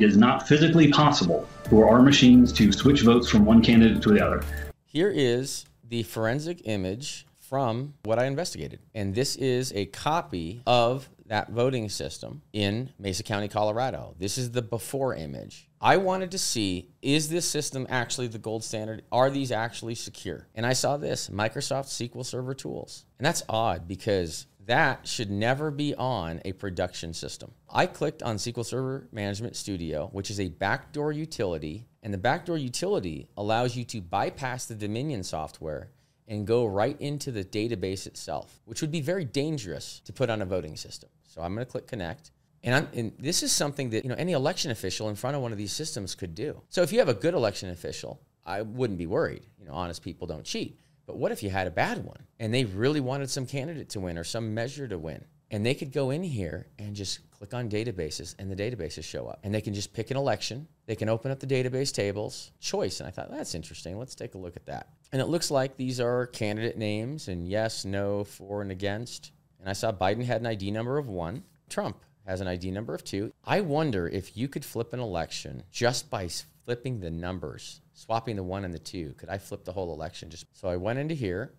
It is not physically possible for our machines to switch votes from one candidate to the other. Here is the forensic image from what I investigated. And this is a copy of that voting system in Mesa County, Colorado. This is the before image. I wanted to see is this system actually the gold standard? Are these actually secure? And I saw this Microsoft SQL Server tools. And that's odd because that should never be on a production system. I clicked on SQL Server Management Studio, which is a backdoor utility, and the backdoor utility allows you to bypass the Dominion software and go right into the database itself, which would be very dangerous to put on a voting system. So I'm going to click connect. And, and, this is something that you know any election official in front of one of these systems could do. So if you have a good election official, I wouldn't be worried. You know, honest people don't cheat. But what if you had a bad one and they really wanted some candidate to win or some measure to win? And they could go in here and just click on databases and the databases show up. And they can just pick an election. They can open up the database tables, choice. And I thought, that's interesting. Let's take a look at that. And it looks like these are candidate names and yes, no, for, and against. And I saw Biden had an ID number of one, Trump has an ID number of two. I wonder if you could flip an election just by flipping the numbers, swapping the one and the two. Could I flip the whole election? Just so I went into here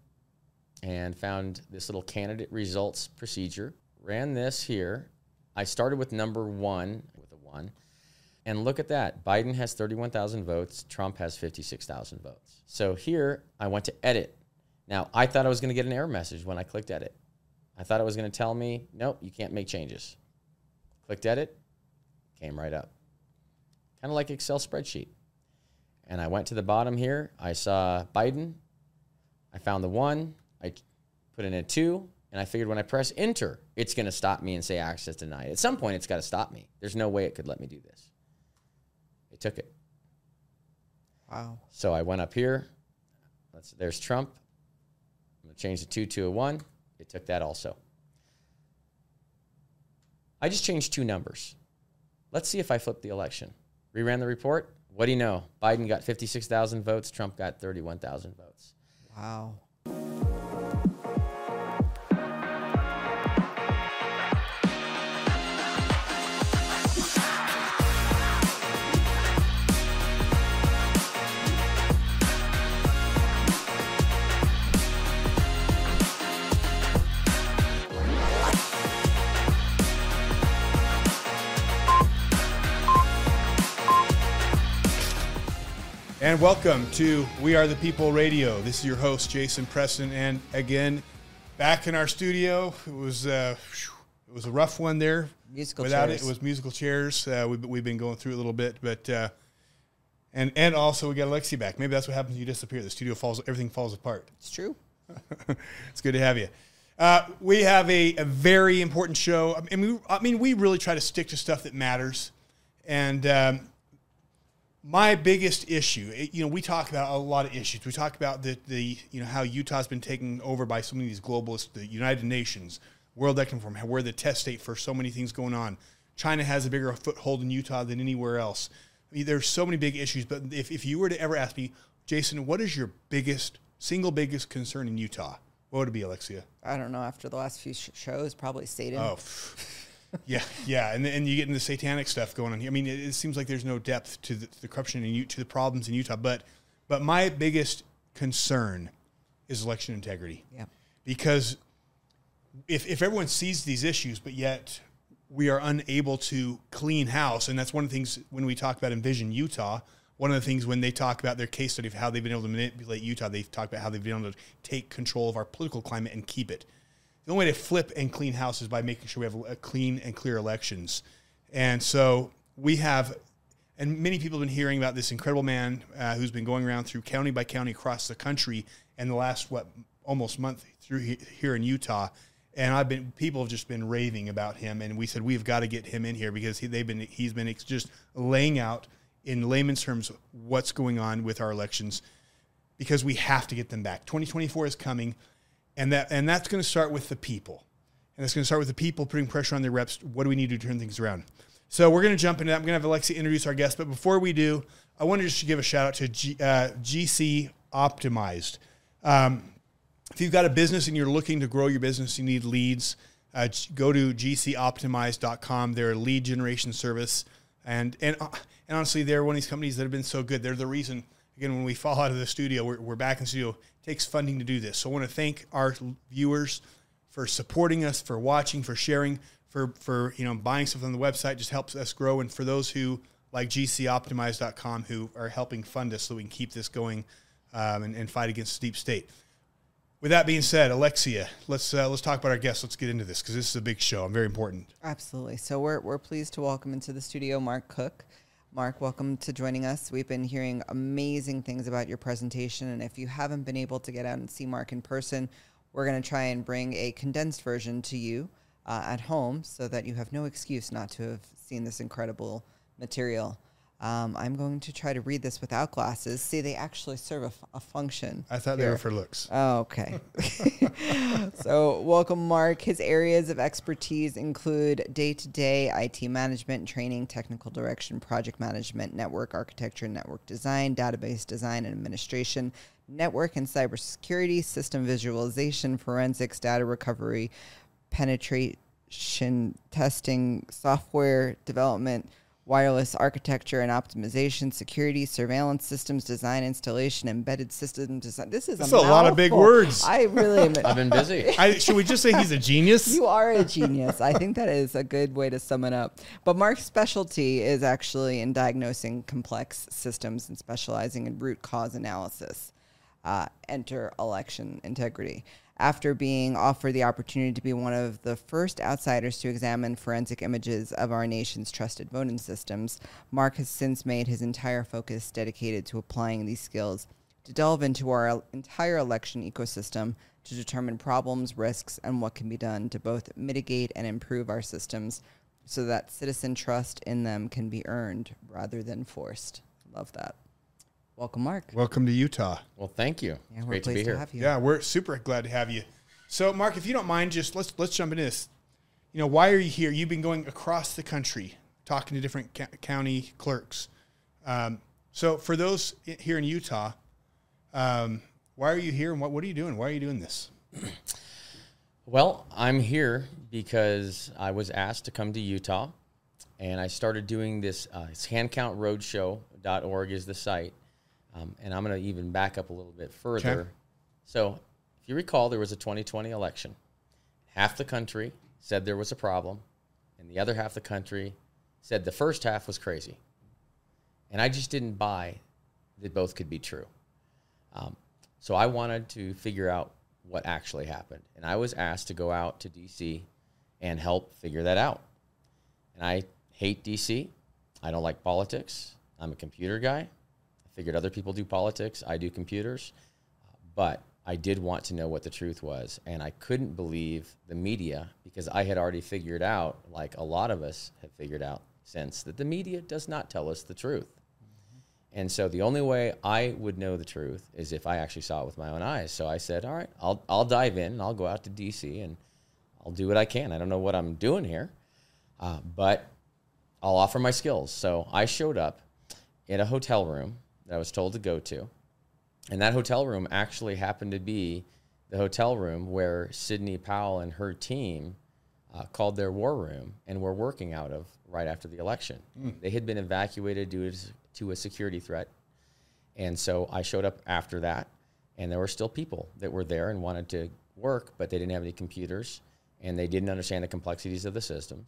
and found this little candidate results procedure, ran this here. I started with number one with a one. And look at that. Biden has 31,000 votes. Trump has 56,000 votes. So here I went to edit. Now, I thought I was going to get an error message when I clicked edit. I thought it was going to tell me, nope, you can't make changes. Clicked edit, came right up. Kind of like Excel spreadsheet. And I went to the bottom here. I saw Biden. I found the one. I put in a two. And I figured when I press enter, it's going to stop me and say access denied. At some point, it's got to stop me. There's no way it could let me do this. It took it. Wow. So I went up here. Let's, there's Trump. I'm going to change the two to a one. It took that also. I just changed two numbers. Let's see if I flip the election. Reran the report. What do you know? Biden got 56,000 votes. Trump got 31,000 votes. Wow. And welcome to We Are the People Radio. This is your host Jason Preston, and again, back in our studio. It was uh, it was a rough one there. Musical Without chairs. it, it was musical chairs. Uh, we've, we've been going through it a little bit, but uh, and and also we got Alexi back. Maybe that's what happens when you disappear. The studio falls, everything falls apart. It's true. it's good to have you. Uh, we have a, a very important show. I mean, we, I mean, we really try to stick to stuff that matters. And um, my biggest issue, it- you know, we talk about a lot of issues. We talk about the, the you know, how Utah's been taken over by so many of these globalists, the United Nations, World Economic Forum, we're the test state for so many things going on. China has a bigger foothold in Utah than anywhere else. I mean, there's so many big issues. But if, if you were to ever ask me, Jason, what is your biggest, single biggest concern in Utah? What would it be, Alexia? I don't know. After the last few sh- shows, probably Satan. Oh, yeah, yeah, and and you get into the satanic stuff going on here. I mean, it, it seems like there's no depth to the, the corruption and to the problems in Utah. But but my biggest concern is election integrity. Yeah. because if if everyone sees these issues, but yet we are unable to clean house, and that's one of the things when we talk about Envision Utah. One of the things when they talk about their case study of how they've been able to manipulate Utah, they've talked about how they've been able to take control of our political climate and keep it. The only way to flip and clean house is by making sure we have a clean and clear elections. And so we have, and many people have been hearing about this incredible man uh, who's been going around through county by county across the country and the last, what, almost month through here in Utah. And I've been, people have just been raving about him. And we said, we've got to get him in here because he, they've been, he's been just laying out in layman's terms what's going on with our elections because we have to get them back. 2024 is coming, and that and that's going to start with the people, and it's going to start with the people putting pressure on their reps. What do we need to turn things around? So we're going to jump into that. I'm going to have Alexi introduce our guest, but before we do, I wanted just to give a shout out to G, uh, GC Optimized. Um, if you've got a business and you're looking to grow your business, you need leads. Uh, go to gcoptimized.com. They're a lead generation service. And and uh, and honestly, they're one of these companies that have been so good. They're the reason. Again, when we fall out of the studio, we're, we're back in studio. Takes funding to do this. So I want to thank our viewers for supporting us, for watching, for sharing, for for you know buying stuff on the website. Just helps us grow. And for those who like GCOptimize.com who are helping fund us so we can keep this going um, and, and fight against the deep state. With that being said, Alexia, let's uh, let's talk about our guests. Let's get into this because this is a big show and very important. Absolutely. So we're we're pleased to welcome into the studio Mark Cook. Mark, welcome to joining us. We've been hearing amazing things about your presentation, and if you haven't been able to get out and see Mark in person, we're going to try and bring a condensed version to you uh, at home so that you have no excuse not to have seen this incredible material. Um, I'm going to try to read this without glasses. See, they actually serve a, f- a function. I thought they were for looks. Oh, okay. so, welcome, Mark. His areas of expertise include day to day IT management training, technical direction, project management, network architecture, network design, database design and administration, network and cybersecurity, system visualization, forensics, data recovery, penetration testing, software development wireless architecture and optimization, security, surveillance systems design, installation, embedded system design. This is That's a lot of big words. I really am. I've been busy. I, should we just say he's a genius? You are a genius. I think that is a good way to sum it up. But Mark's specialty is actually in diagnosing complex systems and specializing in root cause analysis. Uh, enter election integrity. After being offered the opportunity to be one of the first outsiders to examine forensic images of our nation's trusted voting systems, Mark has since made his entire focus dedicated to applying these skills to delve into our entire election ecosystem to determine problems, risks, and what can be done to both mitigate and improve our systems so that citizen trust in them can be earned rather than forced. Love that. Welcome, Mark. Welcome to Utah. Well, thank you. Yeah, It's we're great to pleased be to, here. have you. Yeah, we're super glad to have you. So, Mark, if you don't mind, just let's let's jump into this. You know, why are you here? You've been going across the country talking to different ca- county clerks. Um, so, for those here in Utah, um, why are you here, and what what are you doing? Why are you doing this? Well, I'm here because I was asked to come to Utah, and I started doing this. Uh, it's handcountroadshow.org is the site, um, and I'm going to even back up a little bit further. Okay. So, if you recall, there was a 2020 election. Half the country said there was a problem, and the other half of the country said the first half was crazy. And I just didn't buy that both could be true. Um, so I wanted to figure out what actually happened. And I was asked to go out to DC and help figure that out. And I hate DC. I don't like politics. I'm a computer guy. Figured other people do politics. I do computers. But I did want to know what the truth was. And I couldn't believe the media because I had already figured out, like a lot of us have figured out since, that the media does not tell us the truth. And so the only way I would know the truth is if I actually saw it with my own eyes. So I said, all right, I'll, I'll dive in and I'll go out to DC and I'll do what I can. I don't know what I'm doing here, uh, but I'll offer my skills. So I showed up in a hotel room that I was told to go to. And that hotel room actually happened to be the hotel room where Sidney Powell and her team uh, called their war room and were working out of right after the election. They had been evacuated due to, to a security threat. And so I showed up after that, and there were still people that were there and wanted to work, but they didn't have any computers and they didn't understand the complexities of the systems.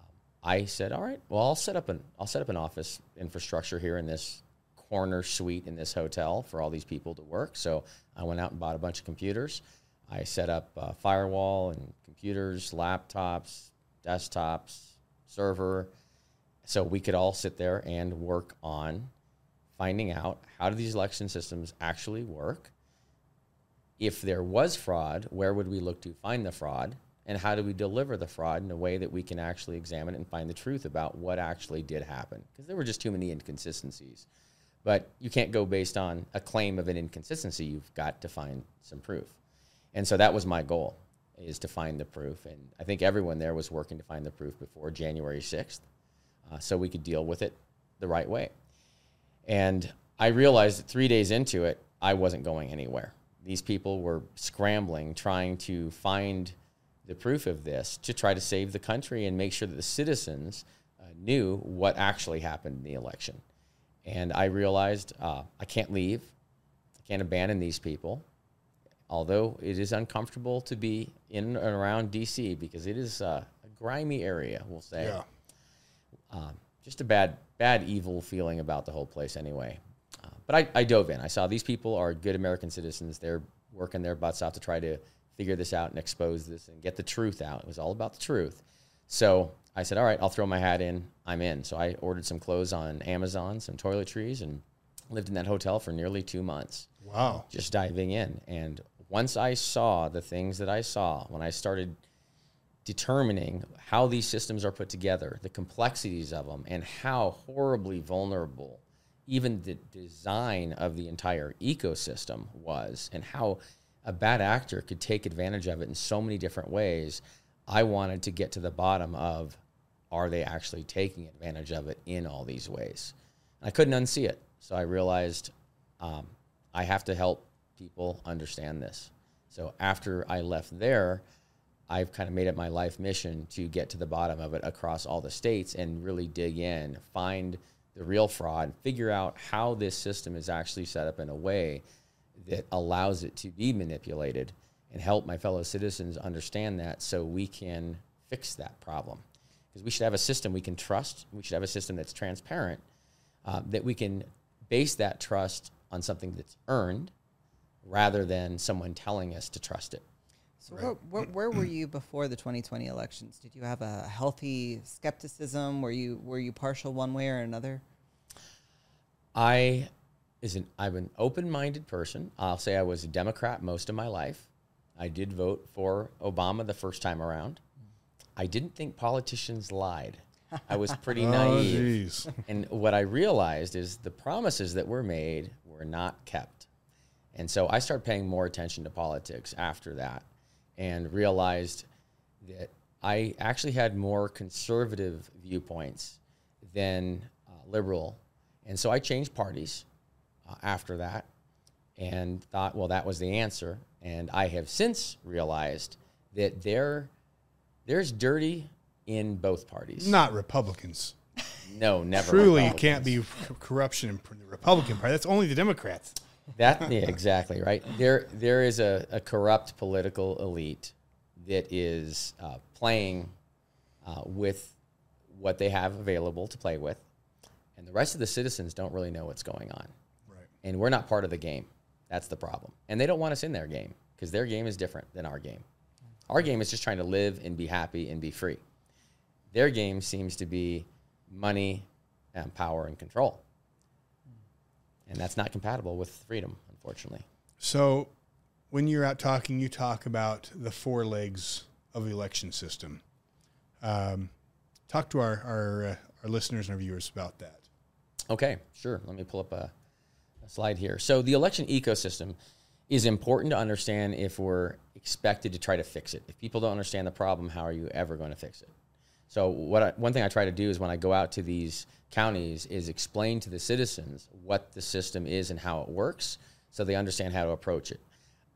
Um, I said, "All right, well, I'll set up an I'll set up an office infrastructure here in this corner suite in this hotel for all these people to work." So I went out and bought a bunch of computers. I set up a firewall and computers, laptops, desktops, server, so we could all sit there and work on finding out how do these election systems actually work. If there was fraud, where would we look to find the fraud? And how do we deliver the fraud in a way that we can actually examine it and find the truth about what actually did happen? Because there were just too many inconsistencies. But you can't go based on a claim of an inconsistency. You've got to find some proof. And so that was my goal, is to find the proof. And I think everyone there was working to find the proof before January 6th uh, so we could deal with it the right way. And I realized that three days into it, I wasn't going anywhere. These people were scrambling, trying to find the proof of this to try to save the country and make sure that the citizens uh, knew what actually happened in the election. And I realized uh, I can't leave, I can't abandon these people, although it is uncomfortable to be in and around DC because it is uh, a grimy area, we'll say. Yeah. Um, just a bad, bad, evil feeling about the whole place anyway. Uh, but I, I dove in. I saw these people are good American citizens. They're working their butts out to try to figure this out and expose this and get the truth out. It was all about the truth. So I said, all right, I'll throw my hat in. I'm in. So I ordered some clothes on Amazon, some toiletries, and lived in that hotel for nearly two months Wow. just diving in. And once I saw the things that I saw, when I started determining how these systems are put together, the complexities of them, and how horribly vulnerable even the design of the entire ecosystem was, and how a bad actor could take advantage of it in so many different ways, I wanted to get to the bottom of are they actually taking advantage of it in all these ways? I couldn't unsee it. So I realized um, I have to help people understand this. So after I left there, I've kind of made it my life mission to get to the bottom of it across all the states and really dig in, find the real fraud, figure out how this system is actually set up in a way that allows it to be manipulated and help my fellow citizens understand that so we can fix that problem. Because we should have a system we can trust, we should have a system that's transparent, uh, that we can base that trust on something that's earned rather than someone telling us to trust it. So what, what, where were you before the 2020 elections? Did you have a healthy skepticism? Were you were you partial one way or another? I is an I'm an open-minded person. I'll say I was a Democrat most of my life. I did vote for Obama the first time around. I didn't think politicians lied. I was pretty Oh, naive. jeez. And what I realized is the promises that were made were not kept. And so I started paying more attention to politics after that and realized that I actually had more conservative viewpoints than uh, liberal. And so I changed parties uh, after that and thought, well, that was the answer. And I have since realized that there, there's dirty in both parties. Not Republicans. No, never. Truly, it can't be corruption in the Republican Party. That's only the Democrats. That yeah, exactly right. There there is a, a corrupt political elite that is uh, playing uh, with what they have available to play with, and the rest of the citizens don't really know what's going on. Right. And we're not part of the game. That's the problem. And they don't want us in their game because their game is different than our game. Our game is just trying to live and be happy and be free. Their game seems to be money and power and control. And that's not compatible with freedom, unfortunately. So, when you're out talking, you talk about the four legs of the election system. Um, talk to our our, uh, our listeners and our viewers about that. Okay, sure. Let me pull up a, a slide here. So, the election ecosystem is important to understand if we're expected to try to fix it. If people don't understand the problem, how are you ever going to fix it? So, what I, one thing I try to do is when I go out to these counties is explain to the citizens what the system is and how it works, so they understand how to approach it.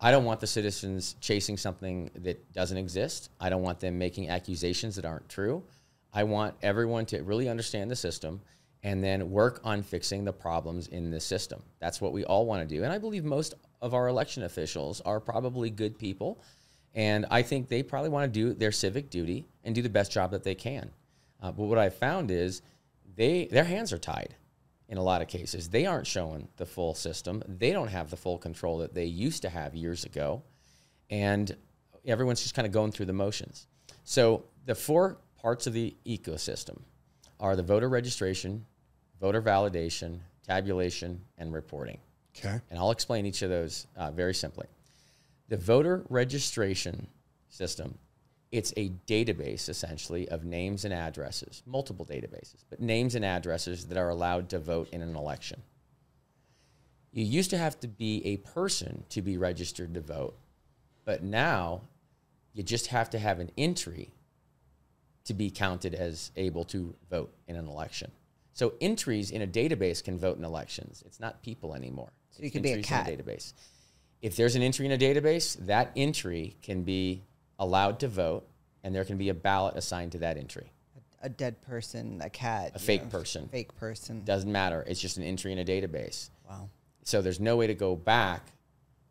I don't want the citizens chasing something that doesn't exist. I don't want them making accusations that aren't true. I want everyone to really understand the system and then work on fixing the problems in the system. That's what we all want to do. And I believe most of our election officials are probably good people. And I think they probably want to do their civic duty and do the best job that they can. Uh, but what I've found is they their hands are tied in a lot of cases. They aren't showing the full system. They don't have the full control that they used to have years ago. And everyone's just kind of going through the motions. So the four parts of the ecosystem are the voter registration, voter validation, tabulation, and reporting. Okay. And I'll explain each of those uh, very simply. The voter registration system, it's a database essentially of names and addresses, multiple databases, but names and addresses that are allowed to vote in an election. You used to have to be a person to be registered to vote, but now you just have to have an entry to be counted as able to vote in an election. So entries in a database can vote in elections. It's not people anymore. So you could be a entries in cat. database. If there's an entry in a database, that entry can be allowed to vote, and there can be a ballot assigned to that entry. a dead person, a cat, A fake person. fake person. Doesn't matter. It's just an entry in a database. Wow. So there's no way to go back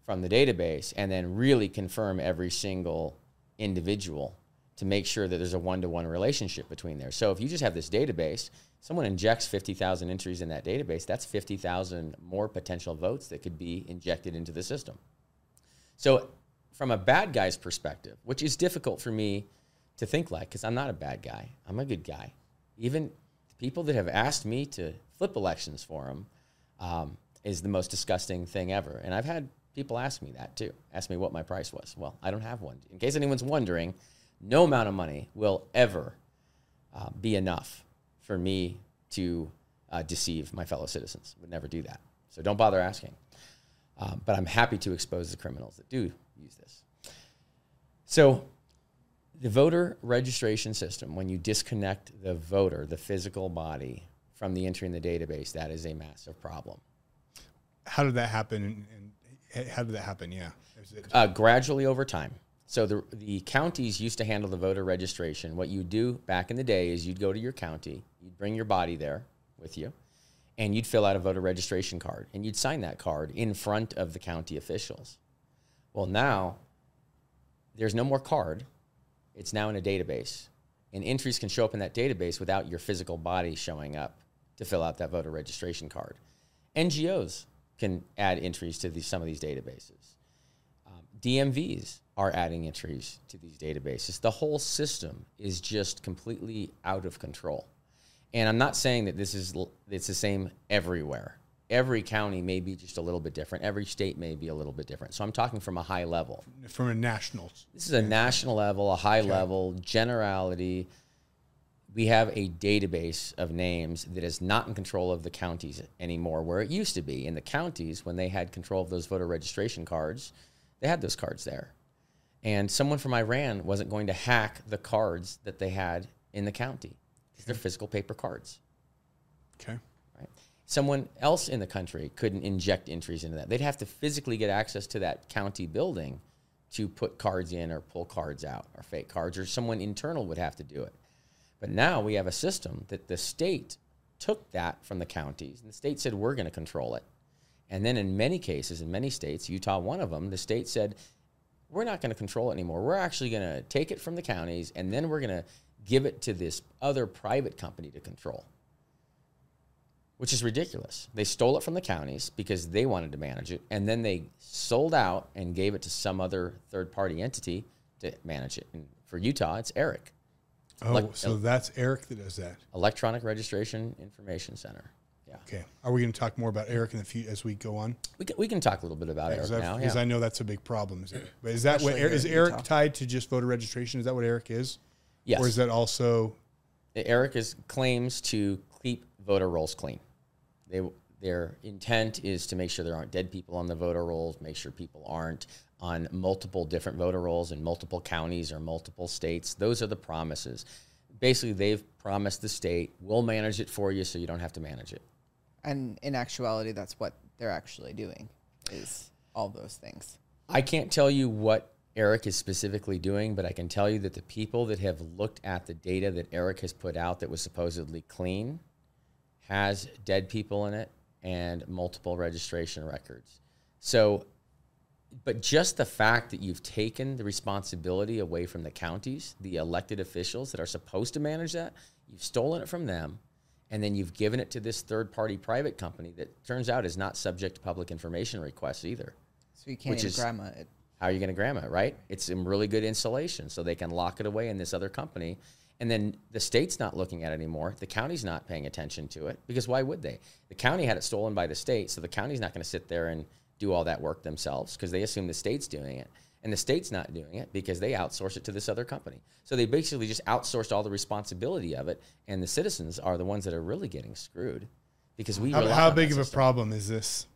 from the database and then really confirm every single individual to make sure that there's a one-to-one relationship between there. So if you just have this database, someone injects 50,000 entries in that database, that's 50,000 more potential votes that could be injected into the system. So from a bad guy's perspective, which is difficult for me to think like cuz I'm not a bad guy. I'm a good guy. Even people that have asked me to flip elections for them um, is the most disgusting thing ever. And I've had people ask me that too. Ask me what my price was. Well, I don't have one. In case anyone's wondering, no amount of money will ever uh, be enough for me to uh, deceive my fellow citizens. Would never do that. So don't bother asking. Um, but I'm happy to expose the criminals that do use this. So the voter registration system, when you disconnect the voter, the physical body, from the entry in the database, that is a massive problem. How did that happen? And how did that happen? Yeah. Uh, gradually over time. So the, the counties used to handle the voter registration. What you do back in the day is you'd go to your county, you'd bring your body there with you, and you'd fill out a voter registration card, and you'd sign that card in front of the county officials. Well, now there's no more card. It's now in a database, and entries can show up in that database without your physical body showing up to fill out that voter registration card. NGOs can add entries to these, some of these databases. Um, DMVs are adding entries to these databases. The whole system is just completely out of control. And I'm not saying that this is it's the same everywhere. Every county may be just a little bit different. Every state may be a little bit different. So I'm talking from a high level. from a national. This is a national level, a high level, generality. We have a database of names that is not in control of the counties anymore, where it used to be. In the counties, when they had control of those voter registration cards, they had those cards there. And someone from Iran wasn't going to hack the cards that they had in the county because they're physical paper cards. Okay. Right? Someone else in the country couldn't inject entries into that. They'd have to physically get access to that county building to put cards in or pull cards out or fake cards, or someone internal would have to do it. But now we have a system that the state took that from the counties, and the state said, we're going to control it. And then in many cases, in many states, Utah one of them, the state said, we're not going to control it anymore. We're actually going to take it from the counties, and then we're going to give it to this other private company to control which is ridiculous. They stole it from the counties because they wanted to manage it, and then they sold out and gave it to some other third party entity to manage it. And for Utah, it's ERIC, Oh, so that's Eric that does that. Electronic Registration Information Center. Yeah, Okay. Are we going to talk more about Eric in the future as we go on? we can, we can talk a little bit about Because ERIC now. Because I know that's a big problem. Is it? But is that what Especially is Eric Utah. tied to just voter registration? Is that what Eric is? yes. Or is that also ERIC is claims to keep voter rolls clean. They their intent is to make sure there aren't dead people on the voter rolls, make sure people aren't on multiple different voter rolls in multiple counties or multiple states. Those are the promises. Basically, they've promised the state, we'll manage it for you so you don't have to manage it. And in actuality, that's what they're actually doing is all those things. I can't tell you what Eric is specifically doing, but I can tell you that the people that have looked at the data that Eric has put out that was supposedly clean has dead people in it and multiple registration records. So, but just the fact that you've taken the responsibility away from the counties, the elected officials that are supposed to manage that, you've stolen it from them, and then you've given it to this third party private company that turns out is not subject to public information requests either. So you can't Which even is- GRAMA it. How are you going to GRAMA it, right? It's in really good insulation, so they can lock it away in this other company. And then the state's not looking at it anymore. The county's not paying attention to it because why would they? The county had it stolen by the state, so the county's not going to sit there and do all that work themselves because they assume the state's doing it. And the state's not doing it because they outsource it to this other company. So they basically just outsourced all the responsibility of it, and the citizens are the ones that are really getting screwed because we how, how big of a problem is this?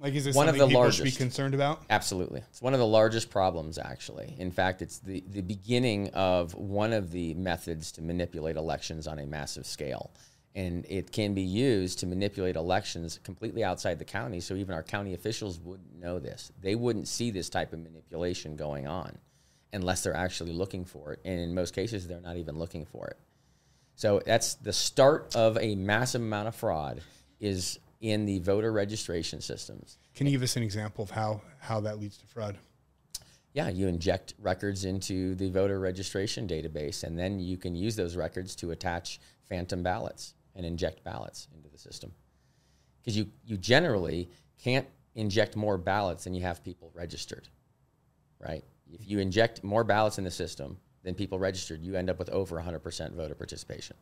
Like, is this One of the people should be concerned about? Absolutely. It's one of the largest problems, actually. In fact, it's the, the beginning of one of the methods to manipulate elections on a massive scale. And it can be used to manipulate elections completely outside the county. So even our county officials wouldn't know this. They wouldn't see this type of manipulation going on. unless they're actually looking for it. And in most cases, they're not even looking for it. So that's the start of a massive amount of fraud is in the voter registration systems. Can you give us an example of how how that leads to fraud? Yeah, you inject records into the voter registration database, and then you can use those records to attach phantom ballots and inject ballots into the system. Because you, you generally can't inject more ballots than you have people registered, right? If you inject more ballots in the system than people registered, you end up with over 100% voter participation.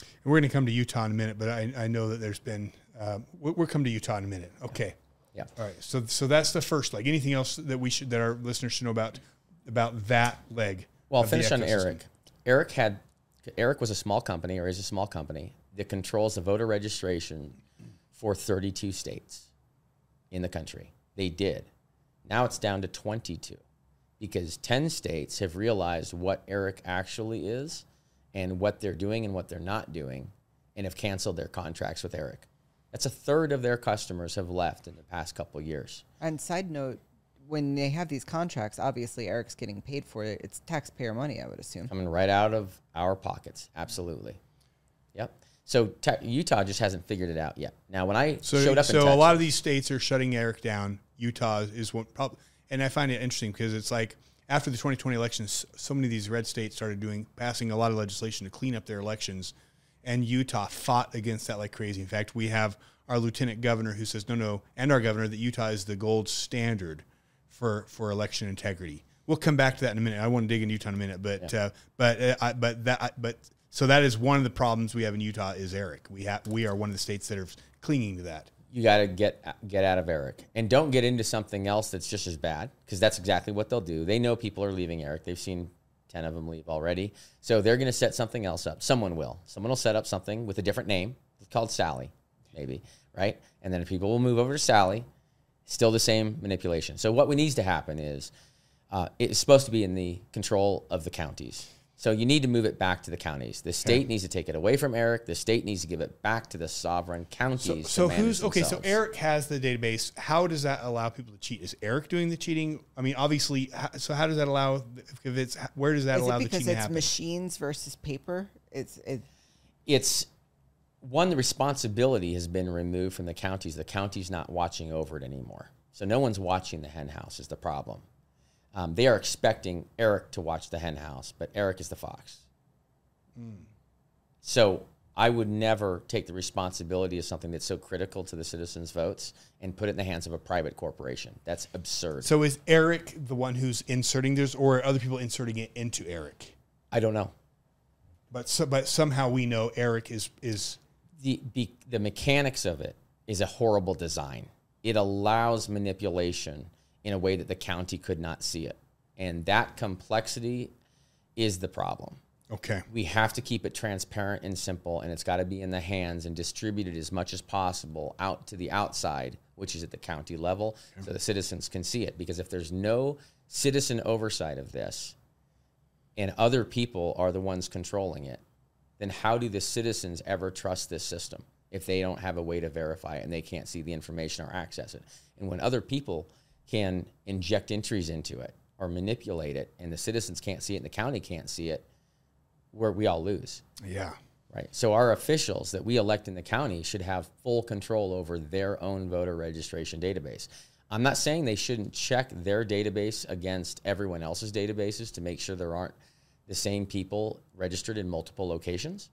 And we're going to come to Utah in a minute, but I, I know that there's been, um, we- we're coming to Utah in a minute. Okay. Yeah. All right. So, so that's the first leg. Anything else that we should, that our listeners should know about, about that leg? Well, I'll finish on? Eric. Eric had Eric was a small company or is a small company that controls the voter registration for 32 states in the country. They did. Now it's down to 22 because 10 states have realized what Eric actually is and what they're doing and what they're not doing and have canceled their contracts with Eric. That's a third of their customers have left in the past couple years. And side note, when they have these contracts, obviously Eric's getting paid for it. It's taxpayer money, I would assume. coming right out of our pockets. Absolutely. Yep. So te- Utah just hasn't figured it out yet. Now, when I So, showed up so in Texas, a lot of these states are shutting Eric down. Utah is one, prob- and I find it interesting because it's like after the 2020 elections, so many of these red states started doing passing a lot of legislation to clean up their elections, and Utah fought against that like crazy. In fact, we have our lieutenant governor who says no, no, and our governor that Utah is the gold standard for for election integrity. We'll come back to that in a minute. I want to dig into Utah in a minute, but uh, but uh, I, but that I- but so that is one of the problems we have in Utah is Eric. We have we are one of the states that are clinging to that. you got to get get out of Eric and don't get into something else that's just as bad because that's exactly what they'll do. They know people are leaving Eric. They've seen 10 of them leave already. So they're going to set something else up. Someone will. Someone will set up something with a different name called Sally, maybe, right? And then people will move over to Sally. Still the same manipulation. So what we needs to happen is uh, it's supposed to be in the control of the counties. So you need to move it back to the counties. The state needs to take it away from Eric. The state needs to give it back to the sovereign counties. So, so manage who's okay? So. Eric has the database. How does that allow people to cheat? Is Eric doing the cheating? I mean, obviously. So how does that allow? If it's where does that Is allow it the because cheating to it's happen? machines versus paper? It's it, it's one the responsibility has been removed from the counties the county's not watching over it anymore so no one's watching the hen house is the problem um, they are expecting eric to watch the hen house but eric is the fox. So i would never take the responsibility of something that's so critical to the citizens votes and put it in the hands of a private corporation. That's absurd. So is Eric the one who's inserting this, or are other people inserting it into Eric? i don't know. But so, but somehow we know Eric is is the be, the mechanics of it is a horrible design. It allows manipulation in a way that the county could not see it, and that complexity is the problem. okay. We have to keep it transparent and simple, and it's got to be in the hands and distributed as much as possible out to the outside, which is at the county level, so the citizens can see it. Because if there's no citizen oversight of this, and other people are the ones controlling it, then how do the citizens ever trust this system if they don't have a way to verify it and they can't see the information or access it? And when other people can inject entries into it or manipulate it and the citizens can't see it and the county can't see it, where we all lose. Yeah. Right. So our officials that we elect in the county should have full control over their own voter registration database. I'm not saying they shouldn't check their database against everyone else's databases to make sure there aren't the same people registered in multiple locations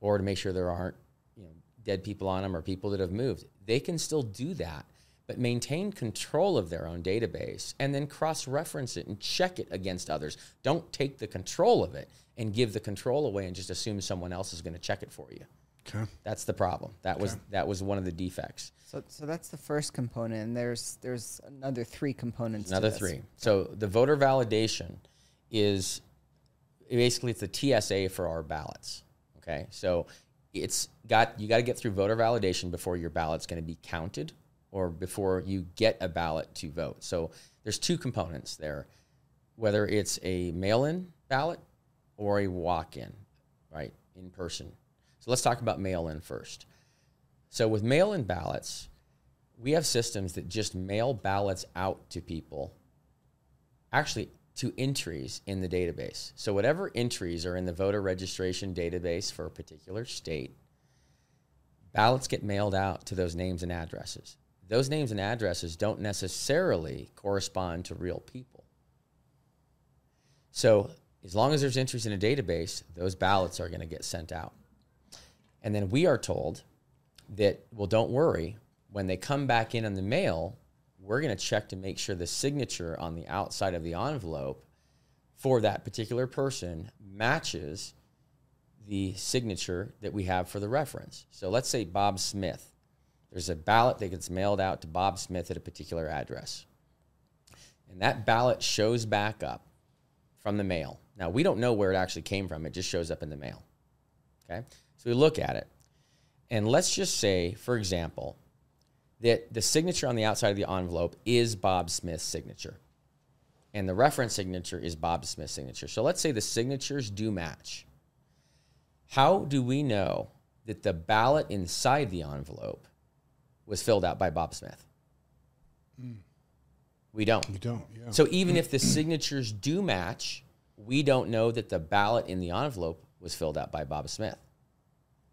or to make sure there aren't, you know, dead people on them or people that have moved. They can still do that, but maintain control of their own database and then cross-reference it and check it against others. Don't take the control of it and give the control away and just assume someone else is going to check it for you. Okay. That's the problem. That was that was one of the defects. so so that's the first component. And there's there's another three components. to Another this. three. So the voter validation is basically it's the TSA for our ballots. Okay, so it's got you got to get through voter validation before your ballot's going to be counted or before you get a ballot to vote. So there's two components there, whether it's a mail-in ballot or a walk-in, right, in person. So let's talk about mail-in first. So with mail-in ballots, we have systems that just mail ballots out to people actually to entries in the database. So, whatever entries are in the voter registration database for a particular state, ballots get mailed out to those names and addresses. Those names and addresses don't necessarily correspond to real people. So, as long as there's entries in a database, those ballots are going to get sent out. And then we are told that, well, don't worry, when they come back in on the mail, we're going to check to make sure the signature on the outside of the envelope for that particular person matches the signature that we have for the reference. So let's say Bob Smith. There's a ballot that gets mailed out to Bob Smith at a particular address. And that ballot shows back up from the mail. Now, we don't know where it actually came from, it just shows up in the mail. Okay? So we look at it. And let's just say, for example, that the signature on the outside of the envelope is Bob Smith's signature. And the reference signature is Bob Smith's signature. So let's say the signatures do match. How do we know that the ballot inside the envelope was filled out by Bob Smith? Hmm. We don't. You don't. Yeah. So even if the signatures do match, we don't know that the ballot in the envelope was filled out by Bob Smith.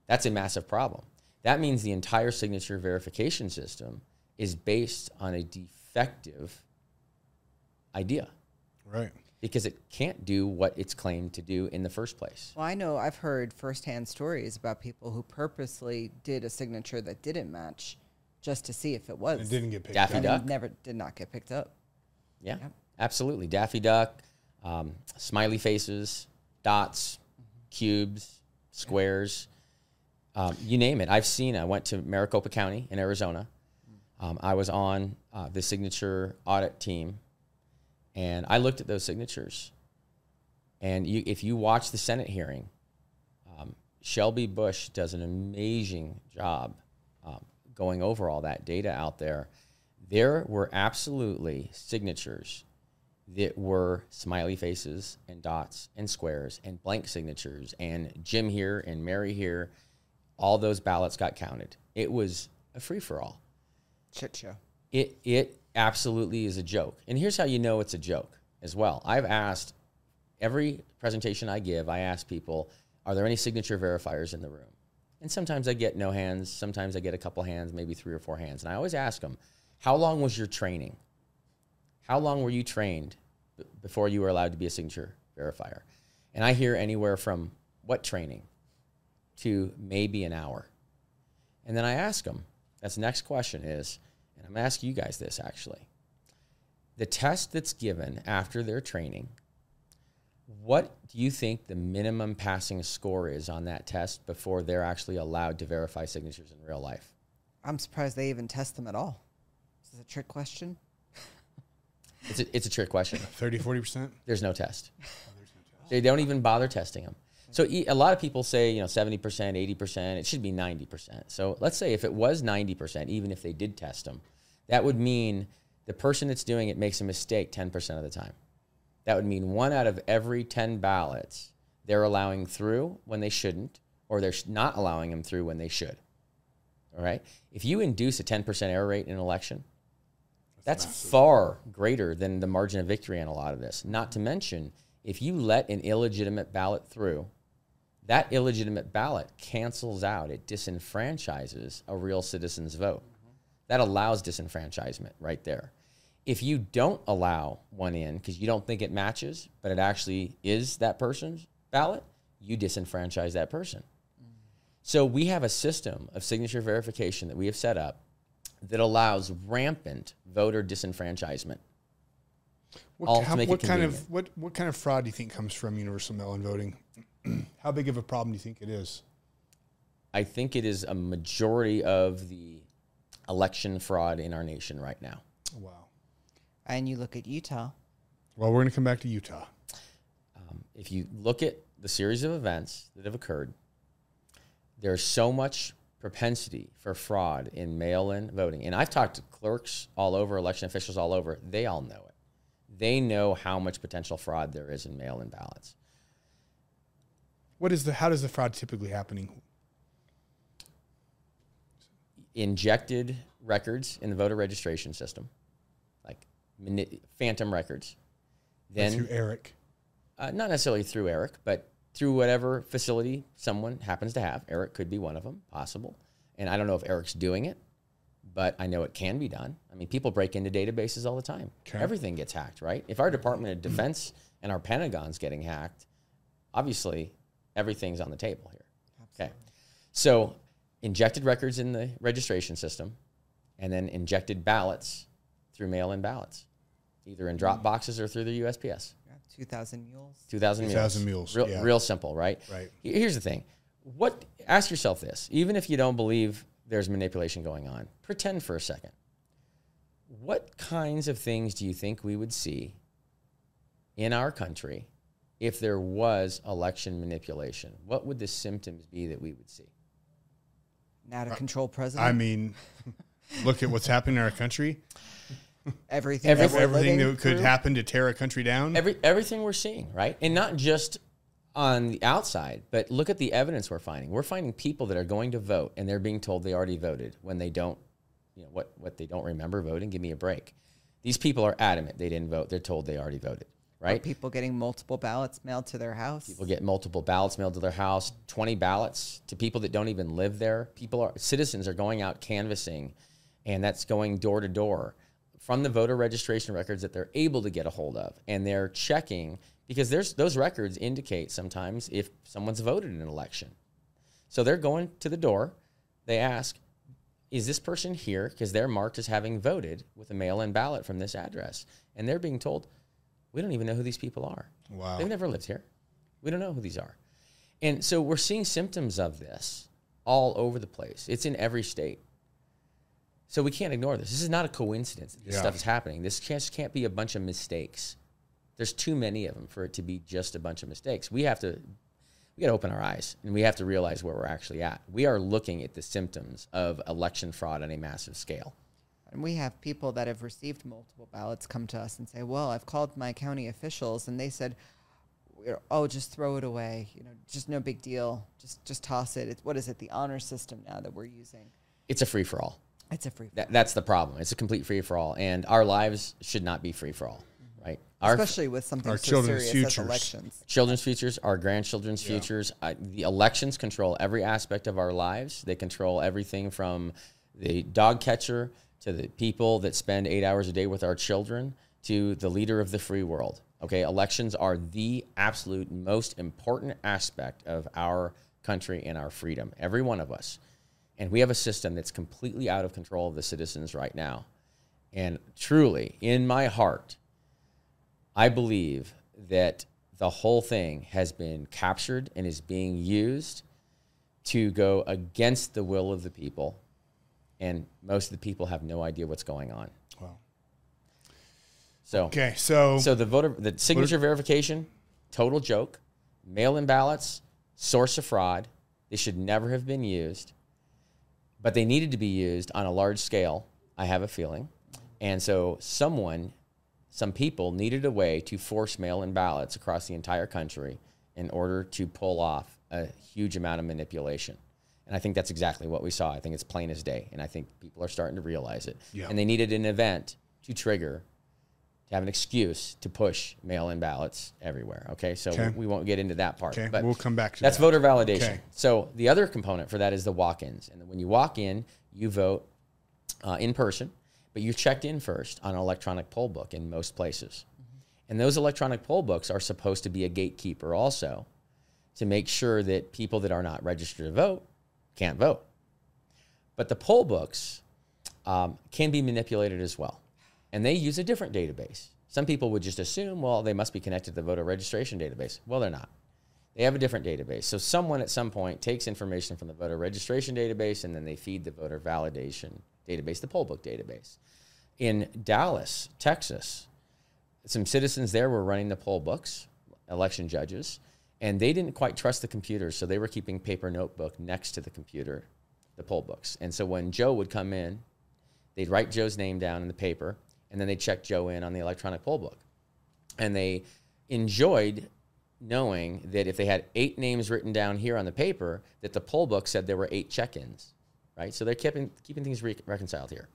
That's a massive problem. That means the entire signature verification system is based on a defective idea right. because it can't do what it's claimed to do in the first place. Well, I know I've heard firsthand stories about people who purposely did a signature that didn't match just to see if it was. It didn't get picked Daffy up. and Duck. never did not get picked up. Yeah, Yep. absolutely. Daffy Duck, um, smiley faces, dots, cubes, squares, um, you name it. I've seen. I went to Maricopa County in Arizona. Um, I was on uh, the signature audit team, and I looked at those signatures. And you, if you watch the Senate hearing, um, Shelby Busch does an amazing job um, going over all that data out there. There were absolutely signatures that were smiley faces and dots and squares and blank signatures and Jim here and Mary here. All those ballots got counted. It was a free for all. Chit show. It it absolutely is a joke. And here's how you know it's a joke as well. I've asked every presentation I give, I ask people, are there any signature verifiers in the room? And sometimes I get no hands, sometimes I get a couple hands, maybe three or four hands. And I always ask them, how long was your training? How long were you trained before you were allowed to be a signature verifier? And I hear anywhere from what training to maybe an hour. And then I ask them, that's the next question is, and I'm asking you guys this actually. The test that's given after their training, what do you think the minimum passing score is on that test before they're actually allowed to verify signatures in real life? I'm surprised they even test them at all. Is this a trick question? It's a, it's a trick question. 30, 40%. There's no test. They don't even bother testing them. So a lot of people say, you know, 70%, 80%, it should be 90%. So let's say if it was 90%, even if they did test them, that would mean the person that's doing it makes a mistake 10% of the time. That would mean one out of every 10 ballots they're allowing through when they shouldn't, or they're not allowing them through when they should. All right? If you induce a 10% error rate in an election, that's far greater than the margin of victory in a lot of this. Not to mention, if you let an illegitimate ballot through, that illegitimate ballot cancels out, it disenfranchises a real citizen's vote. Mm-hmm. That allows disenfranchisement right there. If you don't allow one in because you don't think it matches, but it actually is that person's ballot, you disenfranchise that person. So we have a system of signature verification that we have set up that allows rampant voter disenfranchisement. What, how- what kind of what what kind of fraud do you think comes from universal mail-in voting? how big of a problem do you think it is? I think it is a majority of the election fraud in our nation right now. Wow. And you look at Utah. Well, we're going to come back to Utah. Um, if you look at the series of events that have occurred, there's so much propensity for fraud in mail-in voting. And I've talked to clerks all over, election officials all over. They all know it. They know how much potential fraud there is in mail-in ballots. What is the how does the fraud typically happening? Injected records in the voter registration system, like mani- phantom records. then through Eric. uh, not necessarily through Eric, but through whatever facility someone happens to have. Eric could be one of them, possible. And I don't know if Eric's doing it, but I know it can be done. I mean, people break into databases all the time. Okay. Everything gets hacked, right? If our Department of Defense and our Pentagon's getting hacked, obviously everything's on the table here. Okay. So injected records in the registration system and then injected ballots through mail in ballots, either in drop boxes or through the USPS. Yeah, 2,000 mules. 2,000 mules. 2,000 mules, Real, yeah. real simple, right? Right. Here's the thing. What ask yourself this, even if you don't believe there's manipulation going on, pretend for a second. What kinds of things do you think we would see in our country if there was election manipulation? What would the symptoms be that we would see? An out of uh, control president. I mean, look at what's happening in our country. everything, every- that Everything that could through. happen to tear a country down. Every everything we're seeing, right? And not just on the outside, but look at the evidence we're finding. We're finding people that are going to vote and they're being told they already voted when they don't, you know, what what they don't remember voting. Give me a break. These people are adamant they didn't vote. They're told they already voted, right? People getting multiple ballots mailed to their house. People get multiple ballots mailed to their house, 20 ballots to people that don't even live there. People are citizens are going out canvassing and that's going door to door from the voter registration records that they're able to get a hold of and they're checking because there's those records indicate sometimes if someone's voted in an election. So they're going to the door, they ask, is this person here because they're marked as having voted with a mail-in ballot from this address and they're being told we don't even know who these people are. Wow. They've never lived here. We don't know who these are. And so we're seeing symptoms of this all over the place. It's in every state. So we can't ignore this. This is not a coincidence this Yeah. stuff is happening. This just can't be a bunch of mistakes. There's too many of them for it to be just a bunch of mistakes. We have to we got to open our eyes and we have to realize where we're actually at. We are looking at the symptoms of election fraud on a massive scale. And we have people that have received multiple ballots come to us and say, "Well, I've called my county officials, and they said, oh, just throw it away. You know, just no big deal. Just just toss it. It's what is it? The honor system now that we're using. It's a free for all. It's a free. That, that's the problem. It's a complete free for all, and our lives should not be free for all, right? Our Especially with something our so children's serious as futures. elections. children's futures, our grandchildren's futures. Uh, the elections control every aspect of our lives. They control everything from the dog catcher to the people that spend eight hours a day with our children to the leader of the free world. Okay, elections are the absolute most important aspect of our country and our freedom. Every one of us. And we have a system that's completely out of control of the citizens right now. And truly, in my heart, I believe that the whole thing has been captured and is being used to go against the will of the people. And most of the people have no idea what's going on. Wow. So, Okay, so, so the voter, the signature verification, total joke. Mail-in ballots, source of fraud. They should never have been used, but they needed to be used on a large scale. I have a feeling, and so someone, some people needed a way to force mail-in ballots across the entire country in order to pull off a huge amount of manipulation. And I think that's exactly what we saw. I think it's plain as day, and I think people are starting to realize it. Yeah. And they needed an event to trigger to have an excuse to push mail-in ballots everywhere. Okay, so Okay. we won't get into that part. Okay, but we'll come back to that. that's that. voter validation. Okay. So the other component for that is the walk-ins, and when you walk in, you vote uh, in person, but you're checked in first on an electronic poll book in most places, and those electronic poll books are supposed to be a gatekeeper also to make sure that people that are not registered to vote can't vote. But the poll books um, can be manipulated as well. And they use a different database. Some people would just assume, well, they must be connected to the voter registration database. Well, they're not. They have a different database. So someone at some point takes information from the voter registration database and then they feed the voter validation database, the poll book database. In Dallas, Texas, some citizens there were running the poll books, election judges, and they didn't quite trust the computers, so they were keeping paper notebook next to the computer, the poll books. And so when Joe would come in, they'd write Joe's name down in the paper, and then they checked Joe in on the electronic poll book. And they enjoyed knowing that if they had eight names written down here on the paper, that the poll book said there were eight check-ins, right? So they're keeping keeping things re- reconciled here.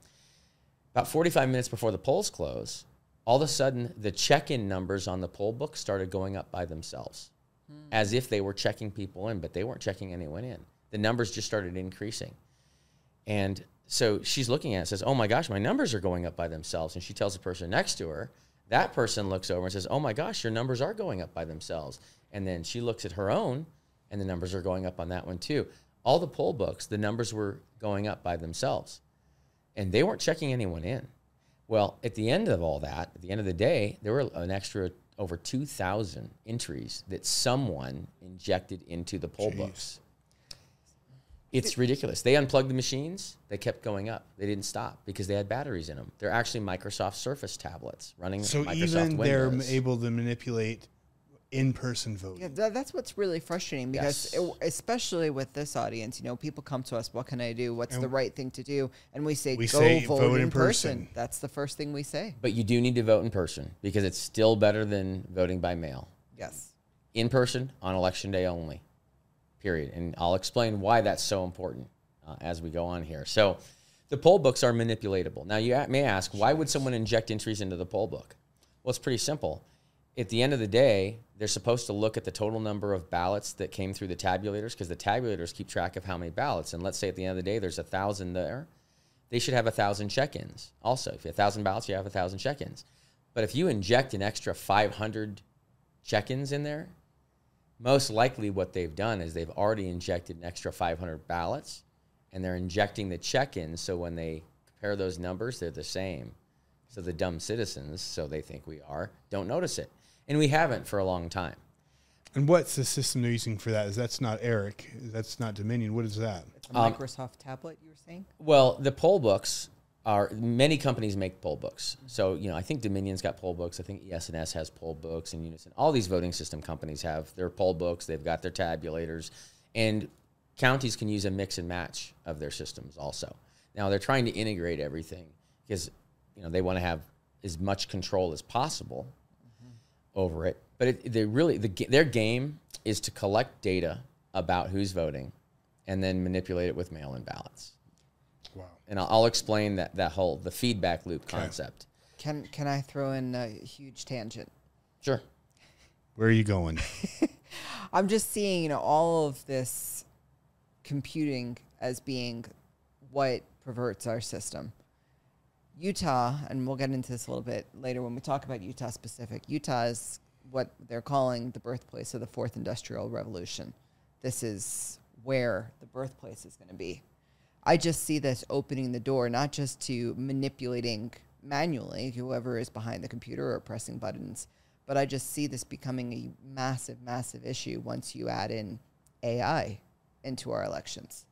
About 45 minutes before the polls close, all of a sudden the check-in numbers on the poll book started going up by themselves hmm. as if they were checking people in but they weren't checking anyone in the numbers just started increasing and so she's looking at it and says oh my gosh my numbers are going up by themselves and she tells the person next to her that person looks over and says oh my gosh your numbers are going up by themselves and then she looks at her own and the numbers are going up on that one too all the poll books the numbers were going up by themselves and they weren't checking anyone in. Well, at the end of all that, at the end of the day, there were an extra over 2,000 entries that someone injected into the poll Jeez. books. It's ridiculous. They unplugged the machines, they kept going up. They didn't stop because they had batteries in them. They're actually Microsoft Surface tablets running So Microsoft even they're Windows. able to manipulate in-person voting. Yeah, tha- that's what's really frustrating because, Yes. it- especially with this audience, you know, people come to us, what can I do? What's And the right thing to do? And we say, we go say vote, vote in, in person. person. That's the first thing we say. but you do need to vote in person because it's still better than voting by mail. Yes. in person on election day only. Period. And I'll explain why that's so important uh, as we go on here. So, the poll books are manipulatable. Now, you may ask, why would someone inject entries into the poll book? Well, it's pretty simple. At the end of the day, they're supposed to look at the total number of ballots that came through the tabulators because the tabulators keep track of how many ballots. And let's say at the end of the day, there's a thousand there. They should have a thousand check-ins. Also, if you have a thousand ballots, you have a thousand check-ins. But if you inject an extra 500 check-ins in there, most likely what they've done is they've already injected an extra 500 ballots and they're injecting the check-ins so when they compare those numbers they're the same so the dumb citizens so they think we are don't notice it and we haven't for a long time And what's the system they're using for that? Is that's not Eric? That's not Dominion. What is that? It's a Um, Microsoft tablet, you were saying? well the poll books are many companies make poll books. So you know i think dominion's got poll books. I think ES&S has poll books and Unisyn. All these voting system companies have their poll books. They've got their tabulators. And counties can use a mix and match of their systems also. Now they're trying to integrate everything because you know they want to have as much control as possible over it. But it, they really the, their game is to collect data about who's voting and then manipulate it with mail-in ballots Wow. and I'll, I'll explain that that whole the feedback loop concept. Can can I throw in a huge tangent? Sure. Where are you going? I'm just seeing you know, all of this computing as being what perverts our system. Utah, and we'll get into this a little bit later when we talk about Utah specific. Utah is what they're calling the birthplace of the fourth industrial revolution. This is where the birthplace is going to be. I just see this opening the door not just to manipulating manually whoever is behind the computer or pressing buttons, but I just see this becoming a massive, massive issue once you add in AI into our elections.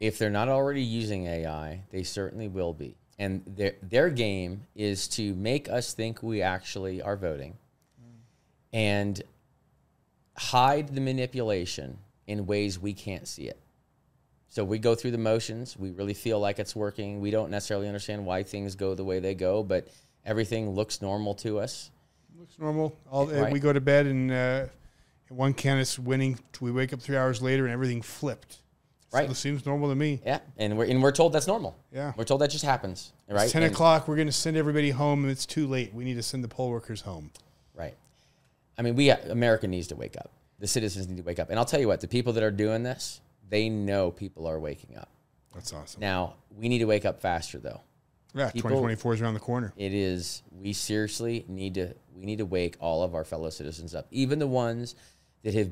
If they're not already using AI, they certainly will be. And their their game is to make us think we actually are voting and hide the manipulation in ways we can't see it. So we go through the motions, we really feel like it's working. We don't necessarily understand why things go the way they go, but everything looks normal to us. Looks normal. All, uh, We go to bed and uh, one candidate's winning. We wake up three hours later and everything flipped. Right. So it seems normal to me. Yeah, and we're and we're told that's normal. Yeah. we're told that just happens, right? It's 10 And- o'clock. We're going to send everybody home and it's too late. We need to send the poll workers home. Right. I mean, we America needs to wake up. The citizens need to wake up. And I'll tell you what, the people that are doing this, they know people are waking up. That's awesome. Now, we need to wake up faster though. yeah, people- 2024 is around the corner. It is we seriously need to we need to wake all of our fellow citizens up, even the ones that have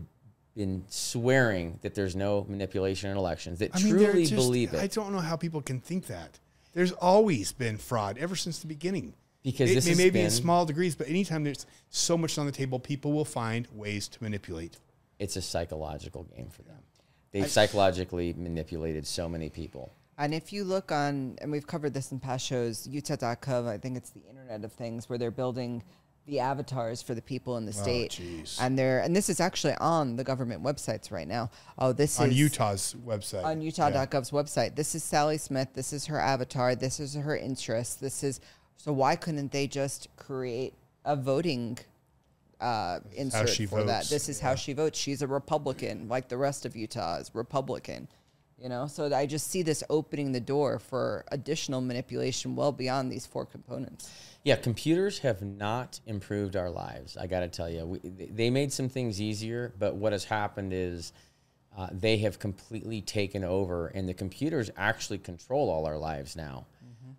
been swearing that there's no manipulation in elections that I mean, truly just- believe it. I don't know how people can think that. There's always been fraud ever since the beginning. Because it, this may- has maybe in been- small degrees, but anytime there's so much on the table, people will find ways to manipulate. it's a psychological game for them. They've psychologically manipulated so many people. And if you look on, and we've covered this in past shows, Utah.gov, I think it's the Internet of Things, where they're building the avatars for the people in the oh, state. jeez. and they're and this is actually on the government websites right now. Oh, this is On is Utah's website. on Utah.gov's website. This is Sally Smith. This is her avatar. This is her interest. This is so why couldn't they just create a voting uh, insert she for that? This is how she votes. She's a Republican, like the rest of Utah is Republican. You know, so I just see this opening the door for additional manipulation well beyond these four components. Yeah, computers have not improved our lives. I got to tell you, we, they made some things easier, but what has happened is uh, they have completely taken over, and the computers actually control all our lives now.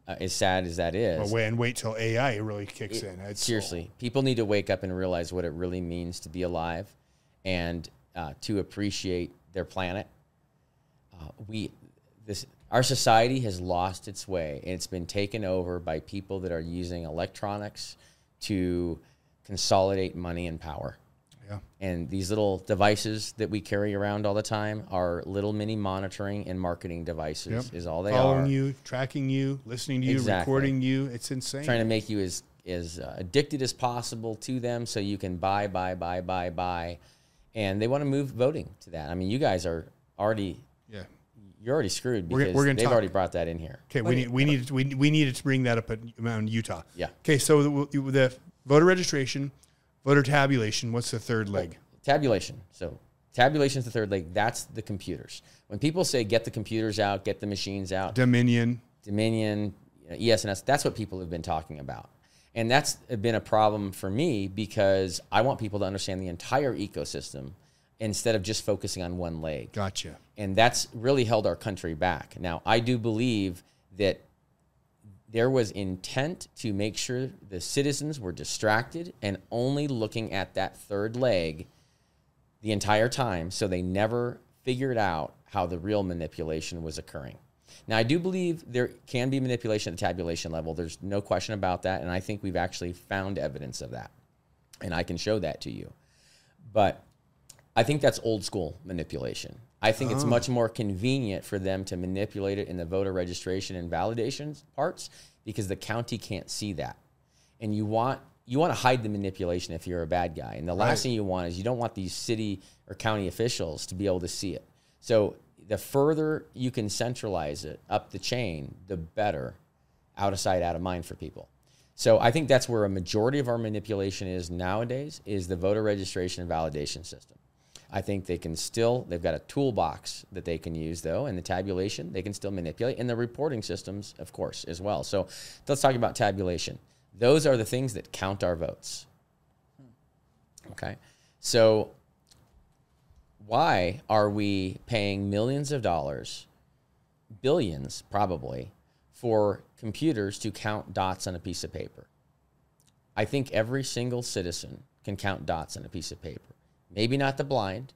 Uh, as sad as that is, Well, wait and wait till AI really kicks in. It's- seriously, people need to wake up and realize what it really means to be alive, and uh, to appreciate their planet. Uh, we, this, our society has lost its way, and it's been taken over by people that are using electronics to consolidate money and power. Yeah. And these little devices that we carry around all the time are little mini monitoring and marketing devices. Yep. Is all they are. Following are. you, tracking you, listening to you, Exactly. recording you. It's insane. trying to make you as as uh, addicted as possible to them so you can buy buy buy buy buy and they want to move voting to that i mean you guys are already yeah. you're already screwed we're, we're they've talk- already brought that in here Okay, we need we needed we, we needed to bring that up at Mount Utah. Yeah. Okay, so the, the voter registration, voter tabulation. What's the third leg? tabulation so tabulation is the third leg that's the computers when people say get the computers out get the machines out Dominion. Dominion, you know, ES&S. That's what people have been talking about. And that's been a problem for me because I want people to understand the entire ecosystem instead of just focusing on one leg. Gotcha. And that's really held our country back. Now, I do believe that there was intent to make sure the citizens were distracted and only looking at that third leg the entire time so they never figured out how the real manipulation was occurring. Now, I do believe there can be manipulation at the tabulation level. There's no question about that. And I think we've actually found evidence of that. And I can show that to you. But I think that's old school manipulation. I think it's oh. much more convenient for them to manipulate it in the voter registration and validation parts because the county can't see that. And you want you want to hide the manipulation if you're a bad guy. And the last thing you want is you don't want these city or county officials to be able to see it. So the further you can centralize it up the chain, the better out of sight, out of mind for people. So I think that's where a majority of our manipulation is nowadays is the voter registration and validation system. I think they can still they've got a toolbox that they can use though, and the tabulation they can still manipulate, and the reporting systems, of course, as well. So let's talk about tabulation. Those are the things that count our votes. Okay, so why are we paying millions of dollars, billions probably, for computers to count dots on a piece of paper? I think every single citizen can count dots on a piece of paper. Maybe not the blind,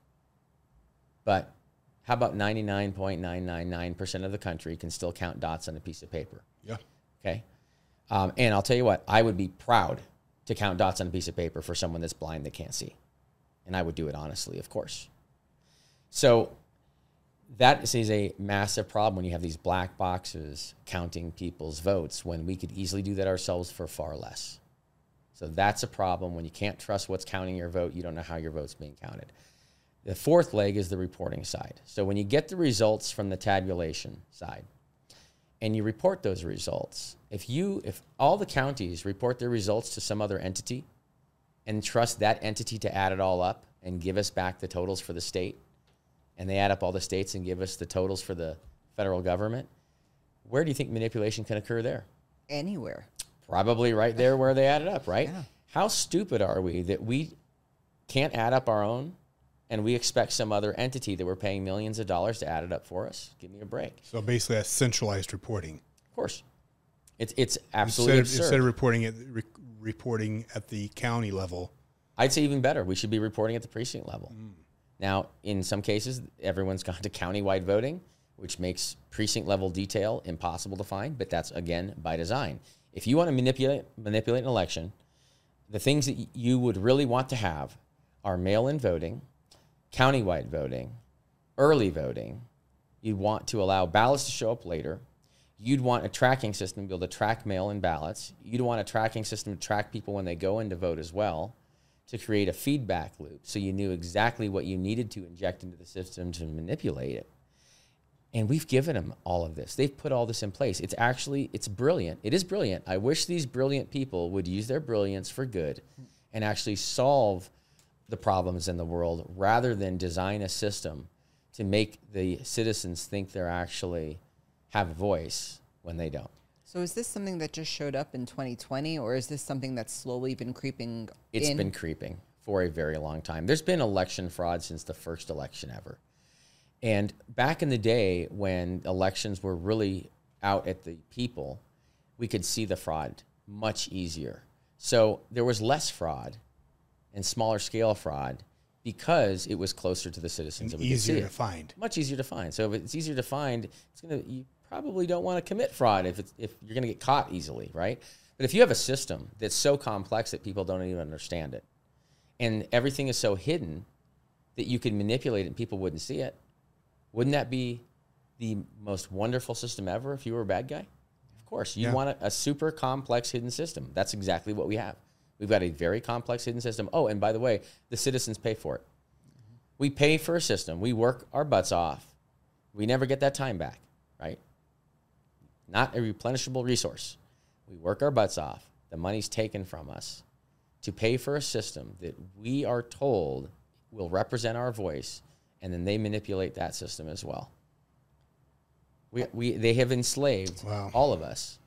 but how about 99.999% of the country can still count dots on a piece of paper? Yeah. Okay. Um, and I'll tell you what, I would be proud to count dots on a piece of paper for someone that's blind that can't see. And I would do it honestly, of course. So that is a massive problem when you have these black boxes counting people's votes when we could easily do that ourselves for far less. So that's a problem when you can't trust what's counting your vote, you don't know how your vote's being counted. The fourth leg is the reporting side. So when you get the results from the tabulation side and you report those results, if you if all the counties report their results to some other entity and trust that entity to add it all up and give us back the totals for the state, and they add up all the states and give us the totals for the federal government, where do you think manipulation can occur there? Anywhere. Probably right there where they added up, right? Yeah. How stupid are we that we can't add up our own and we expect some other entity that we're paying millions of dollars to add it up for us? Give me a break. So basically, that's centralized reporting. Of course. It's, it's Instead absolutely of, absurd. instead of reporting at re, reporting at the county level. I'd say even better. We should be reporting at the precinct level. Mm. Now, in some cases, everyone's gone to countywide voting, which makes precinct level detail impossible to find, but that's again by design. If you want to manipulate manipulate an election, the things that you would really want to have are mail-in voting, countywide voting, early voting. You'd want to allow ballots to show up later. You'd want a tracking system to be able to track mail-in ballots. You'd want a tracking system to track people when they go in to vote as well, to create a feedback loop so you knew exactly what you needed to inject into the system to manipulate it. And we've given them all of this. They've put all this in place. It's actually it's brilliant. It is brilliant. I wish these brilliant people would use their brilliance for good and actually solve the problems in the world rather than design a system to make the citizens think they're actually have a voice when they don't. So is this something that just showed up in 2020, or is this something that's slowly been creeping? It's in? been creeping for a very long time. There's been election fraud since the first election ever. And back in the day when elections were really out at the people, we could see the fraud much easier. So there was less fraud and smaller scale fraud because it was closer to the citizens and, we could see easier it. to find. Much easier to find. So if it's easier to find, it's gonna you probably don't want to commit fraud if it's if you're gonna get caught easily, right? But if you have a system that's so complex that people don't even understand it, and everything is so hidden that you can manipulate it and people wouldn't see it, wouldn't that be the most wonderful system ever if you were a bad guy? Of course, you Yeah. want a, a super complex hidden system. That's exactly what we have. We've got a very complex hidden system. Oh, and by the way, the citizens pay for it. We pay for a system. We work our butts off. We never get that time back, right? Not a replenishable resource. We work our butts off. The money's taken from us to pay for a system that we are told will represent our voice, and then they manipulate that system as well. We, we, they have enslaved Wow. all of us,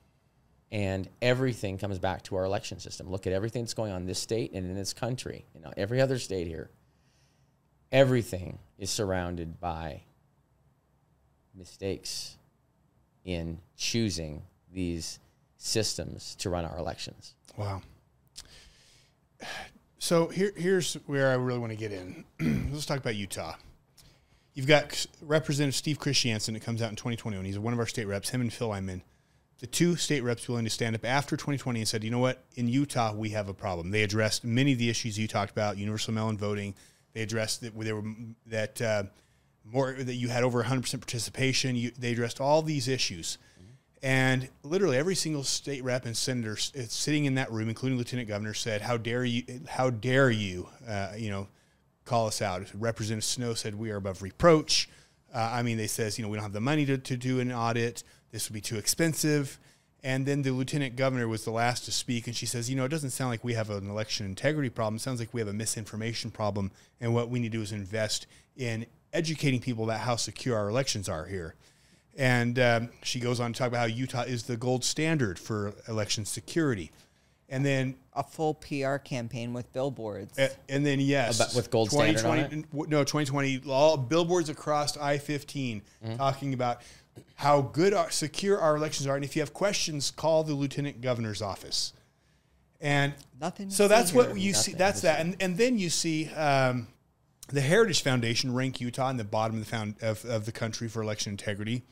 and everything comes back to our election system. Look at everything that's going on in this state and in this country, you know, every other state here. Everything is surrounded by mistakes in choosing these systems to run our elections. Wow. So here, here's where I really want to get in. Let's talk about Utah. You've got Representative Steve Christiansen that comes out in 2021. He's one of our state reps, him and Phil Lyman. The two state reps willing to stand up after 2020 and said, you know what, in Utah, we have a problem. They addressed many of the issues you talked about, universal mail-in voting. They addressed that they were that uh, more that you had over 100% participation. You, they addressed all these issues. And literally every single state rep and senator sitting in that room, including Lieutenant Governor, said, "How dare you? How dare you? Uh, you know, call us out." Representative Snow said, "We are above reproach." Uh, I mean, they says, "You know, we don't have the money to, to do an audit. This would be too expensive." And then the lieutenant governor was the last to speak, and she says, "You know, it doesn't sound like we have an election integrity problem. It sounds like we have a misinformation problem, and what we need to do is invest in educating people about how secure our elections are here." And um, she goes on to talk about how Utah is the gold standard for election security. And then, a full PR campaign with billboards. uh, and then yes, About- with gold standard on 2020 No, 2020, all billboards across I-15 Mm-hmm. talking about how good, our, secure our elections are. And if you have questions, call the lieutenant governor's office. And Nothing So that's what here. you see. That's that. And and then you see um, the Heritage Foundation rank Utah in the bottom of the found of, of the country for election integrity.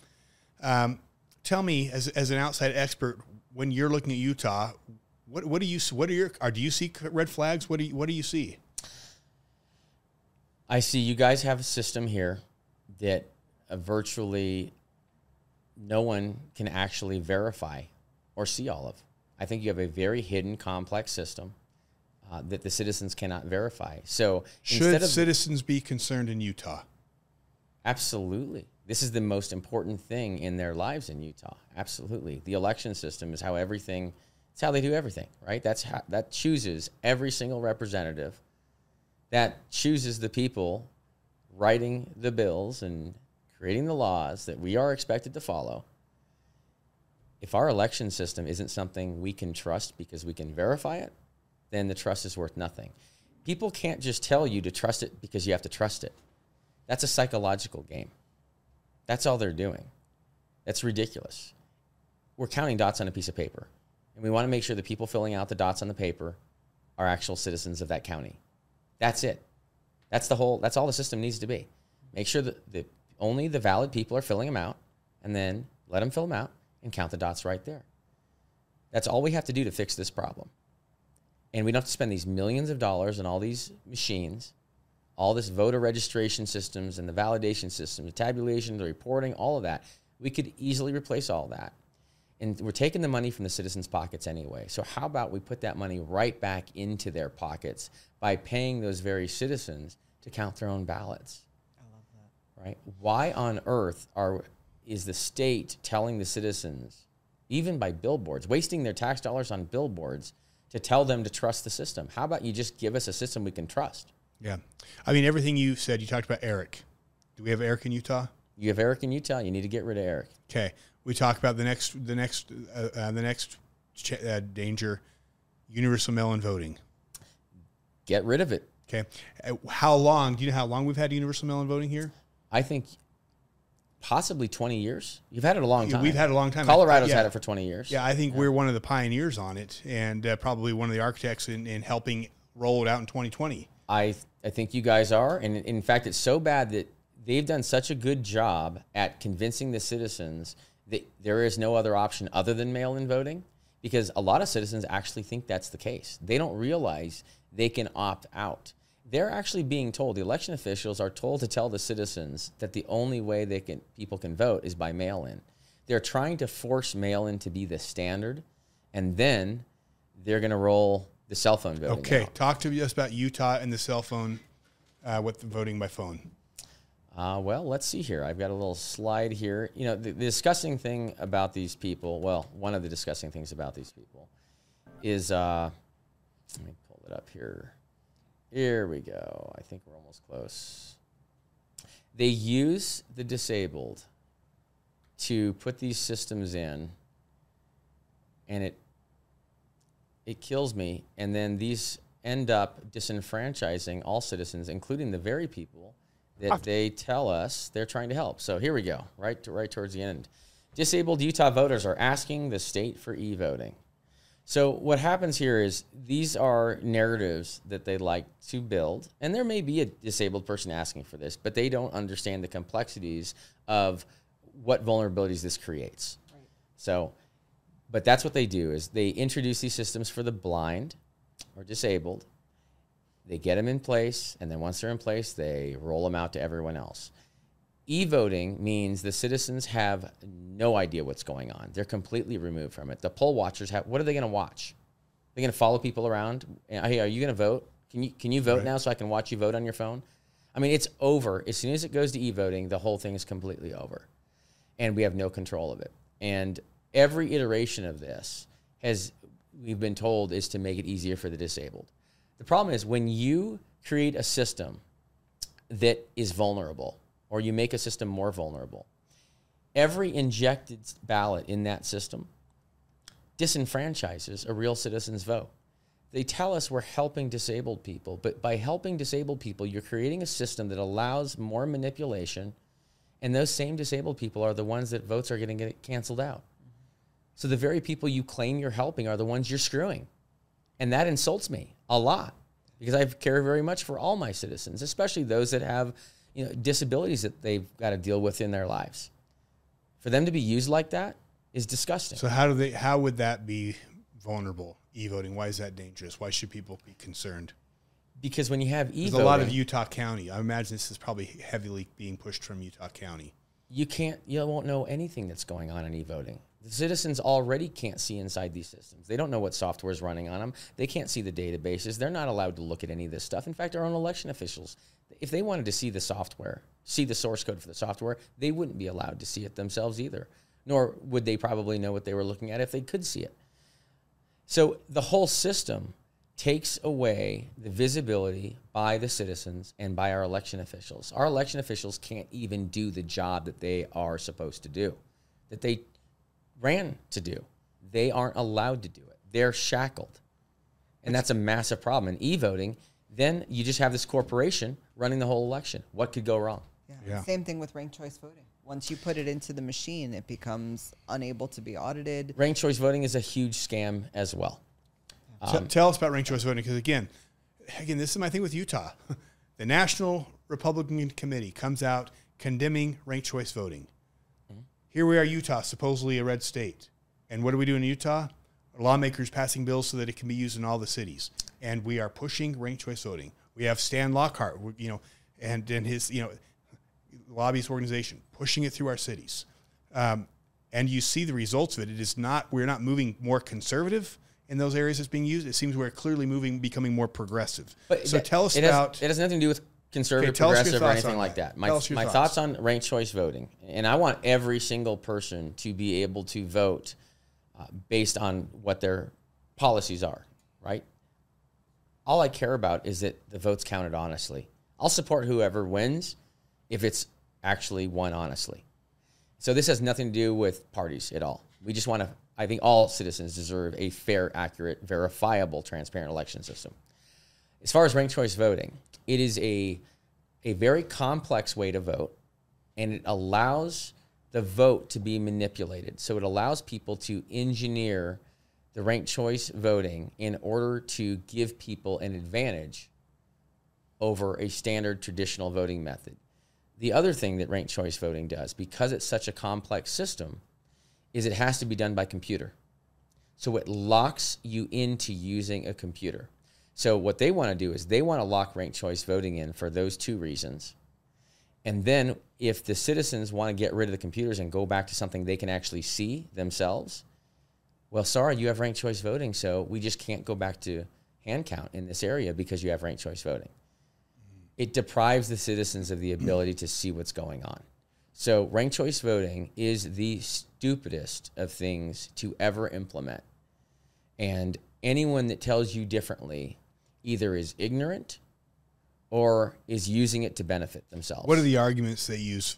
Um, tell me, as, as an outside expert, when you're looking at Utah, what what do you see? what are your are do you see red flags? What do you what do you see? I see you guys have a system here that uh, virtually no one can actually verify or see all of. I think you have a very hidden, complex system uh, that the citizens cannot verify. So Should instead of citizens be concerned in Utah? Absolutely. This is the most important thing in their lives in Utah. Absolutely. The election system is how everything it's how they do everything, right? That's how that chooses every single representative that chooses the people writing the bills and creating the laws that we are expected to follow. If our election system isn't something we can trust because we can verify it, then the trust is worth nothing. People can't just tell you to trust it because you have to trust it. That's a psychological game. That's all they're doing. That's ridiculous. We're counting dots on a piece of paper, and we want to make sure the people filling out the dots on the paper are actual citizens of that county. That's it. That's the whole. That's all the system needs to be. Make sure that the only the valid people are filling them out, and then let them fill them out and count the dots right there. That's all we have to do to fix this problem. And we don't have to spend these millions of dollars on all these machines all this voter registration systems and the validation system, the tabulation, the reporting, all of that. We could easily replace all that. And we're taking the money from the citizens' pockets anyway. So how about we put that money right back into their pockets by paying those very citizens to count their own ballots? I love that. Right? Why on earth are is the state telling the citizens, even by billboards, wasting their tax dollars on billboards to tell them to trust the system? How about you just give us a system we can trust? Yeah, I mean everything you said. You talked about Eric. Do we have Eric in Utah? You have Eric in Utah. You need to get rid of Eric. Okay. We talk about the next the next uh, uh, the next ch- uh, danger, universal mail-in voting. Get rid of it. Okay. Uh, how long? Do you know how long we've had universal mail-in voting here? I think possibly 20 years. You've had it a long time. we've had it a long time. Colorado's Yeah. had it for 20 years. Yeah, I think we're one of the pioneers on it, and uh, probably one of the architects in, in helping roll it out in 2020. I I think you guys are, and in fact, it's so bad that they've done such a good job at convincing the citizens that there is no other option other than mail-in voting, because a lot of citizens actually think that's the case. They don't realize they can opt out. They're actually being told. The election officials are told to tell the citizens that the only way they can people can vote is by mail-in. They're trying to force mail-in to be the standard, and then they're going to roll the cell phone voting. Okay, out. talk to us about Utah and the cell phone uh, with voting by phone. Uh, well, let's see here. I've got a little slide here. You know, the, the disgusting thing about these people, well, one of the disgusting things about these people is, uh, let me pull it up here. Here we go. I think we're almost close. They use the disabled to put these systems in, and it it kills me. And then these end up disenfranchising all citizens, including the very people that they tell us they're trying to help. So here we go, right to, right towards the end. Disabled Utah voters are asking the state for e-voting. So what happens here is these are narratives that they like to build, and there may be a disabled person asking for this, but they don't understand the complexities of what vulnerabilities this creates. So, but that's what they do is they introduce these systems for the blind or disabled. They get them in place, and then once they're in place, they roll them out to everyone else. E voting means the citizens have no idea what's going on. They're completely removed from it. The poll watchers have what are they going to watch? They're going to follow people around. Hey, are you going to vote? Can you can you vote Right. now so I can watch you vote on your phone? I mean, it's over. As soon as it goes to e voting, the whole thing is completely over. And we have no control of it. And every iteration of this has we've been told is to make it easier for the disabled. The problem is when you create a system that is vulnerable or you make a system more vulnerable, every injected ballot in that system disenfranchises a real citizen's vote. They tell us we're helping disabled people, but by helping disabled people, you're creating a system that allows more manipulation, and those same disabled people are the ones that votes are going to get canceled out. So the very people you claim you're helping are the ones you're screwing. And that insults me a lot because I care very much for all my citizens, especially those that have you know, disabilities that they've got to deal with in their lives. For them to be used like that is disgusting. So how do they? How would that be vulnerable? E-voting. Why is that dangerous? Why should people be concerned? because when you have e-voting, a lot of Utah County. I imagine this is probably heavily being pushed from Utah County. you can't, you won't know anything that's going on in e-voting. The citizens already can't see inside these systems. They don't know what software is running on them. They can't see the databases. They're not allowed to look at any of this stuff. In fact, our own election officials, if they wanted to see the software, see the source code for the software, they wouldn't be allowed to see it themselves either. Nor would they probably know what they were looking at if they could see it. So the whole system takes away the visibility by the citizens and by our election officials. Our election officials can't even do the job that they are supposed to do, that they ran to do. They aren't allowed to do it. They're shackled. And that's a massive problem. In e voting, then you just have this corporation running the whole election. What could go wrong? Yeah. Yeah. Same thing with ranked choice voting. Once you put it into the machine, it becomes unable to be audited. Ranked choice voting is a huge scam as well. T- Um, tell us about ranked choice voting because again, again, this is my thing with Utah. the National Republican Committee comes out condemning ranked choice voting. Here we are, Utah, supposedly a red state, and what do we do in Utah? Lawmakers passing bills so that it can be used in all the cities, and we are pushing ranked choice voting. We have Stan Lockhart, you know, and and his you know lobbyist organization pushing it through our cities. Um, and you see the results of it. It is not we're not moving more conservative in those areas that's being used. It seems we're clearly moving, becoming more progressive. so that- tell us it about Has, it has nothing to do with conservative, Okay, tell us your progressive, or anything like that. that. My, Tell us your my thoughts. thoughts on ranked choice voting, and I want every single person to be able to vote uh, based on what their policies are. Right. All I care about is that the votes counted honestly. I'll support whoever wins if it's actually won honestly. So this has nothing to do with parties at all. We just want to, I think all citizens deserve a fair, accurate, verifiable, transparent election system. As far as ranked choice voting, it is a, a very complex way to vote, and it allows the vote to be manipulated. So it allows people to engineer the ranked choice voting in order to give people an advantage over a standard traditional voting method. The other thing that ranked choice voting does, because it's such a complex system, is it has to be done by computer. So it locks you into using a computer. So what they want to do is they want to lock ranked choice voting in for those two reasons. And then if the citizens want to get rid of the computers and go back to something they can actually see themselves, well, sorry, you have ranked choice voting, so we just can't go back to hand count in this area because you have ranked choice voting. It deprives the citizens of the ability to see what's going on. So, ranked choice voting is the stupidest of things to ever implement. And anyone that tells you differently either is ignorant or is using it to benefit themselves. What are the arguments they use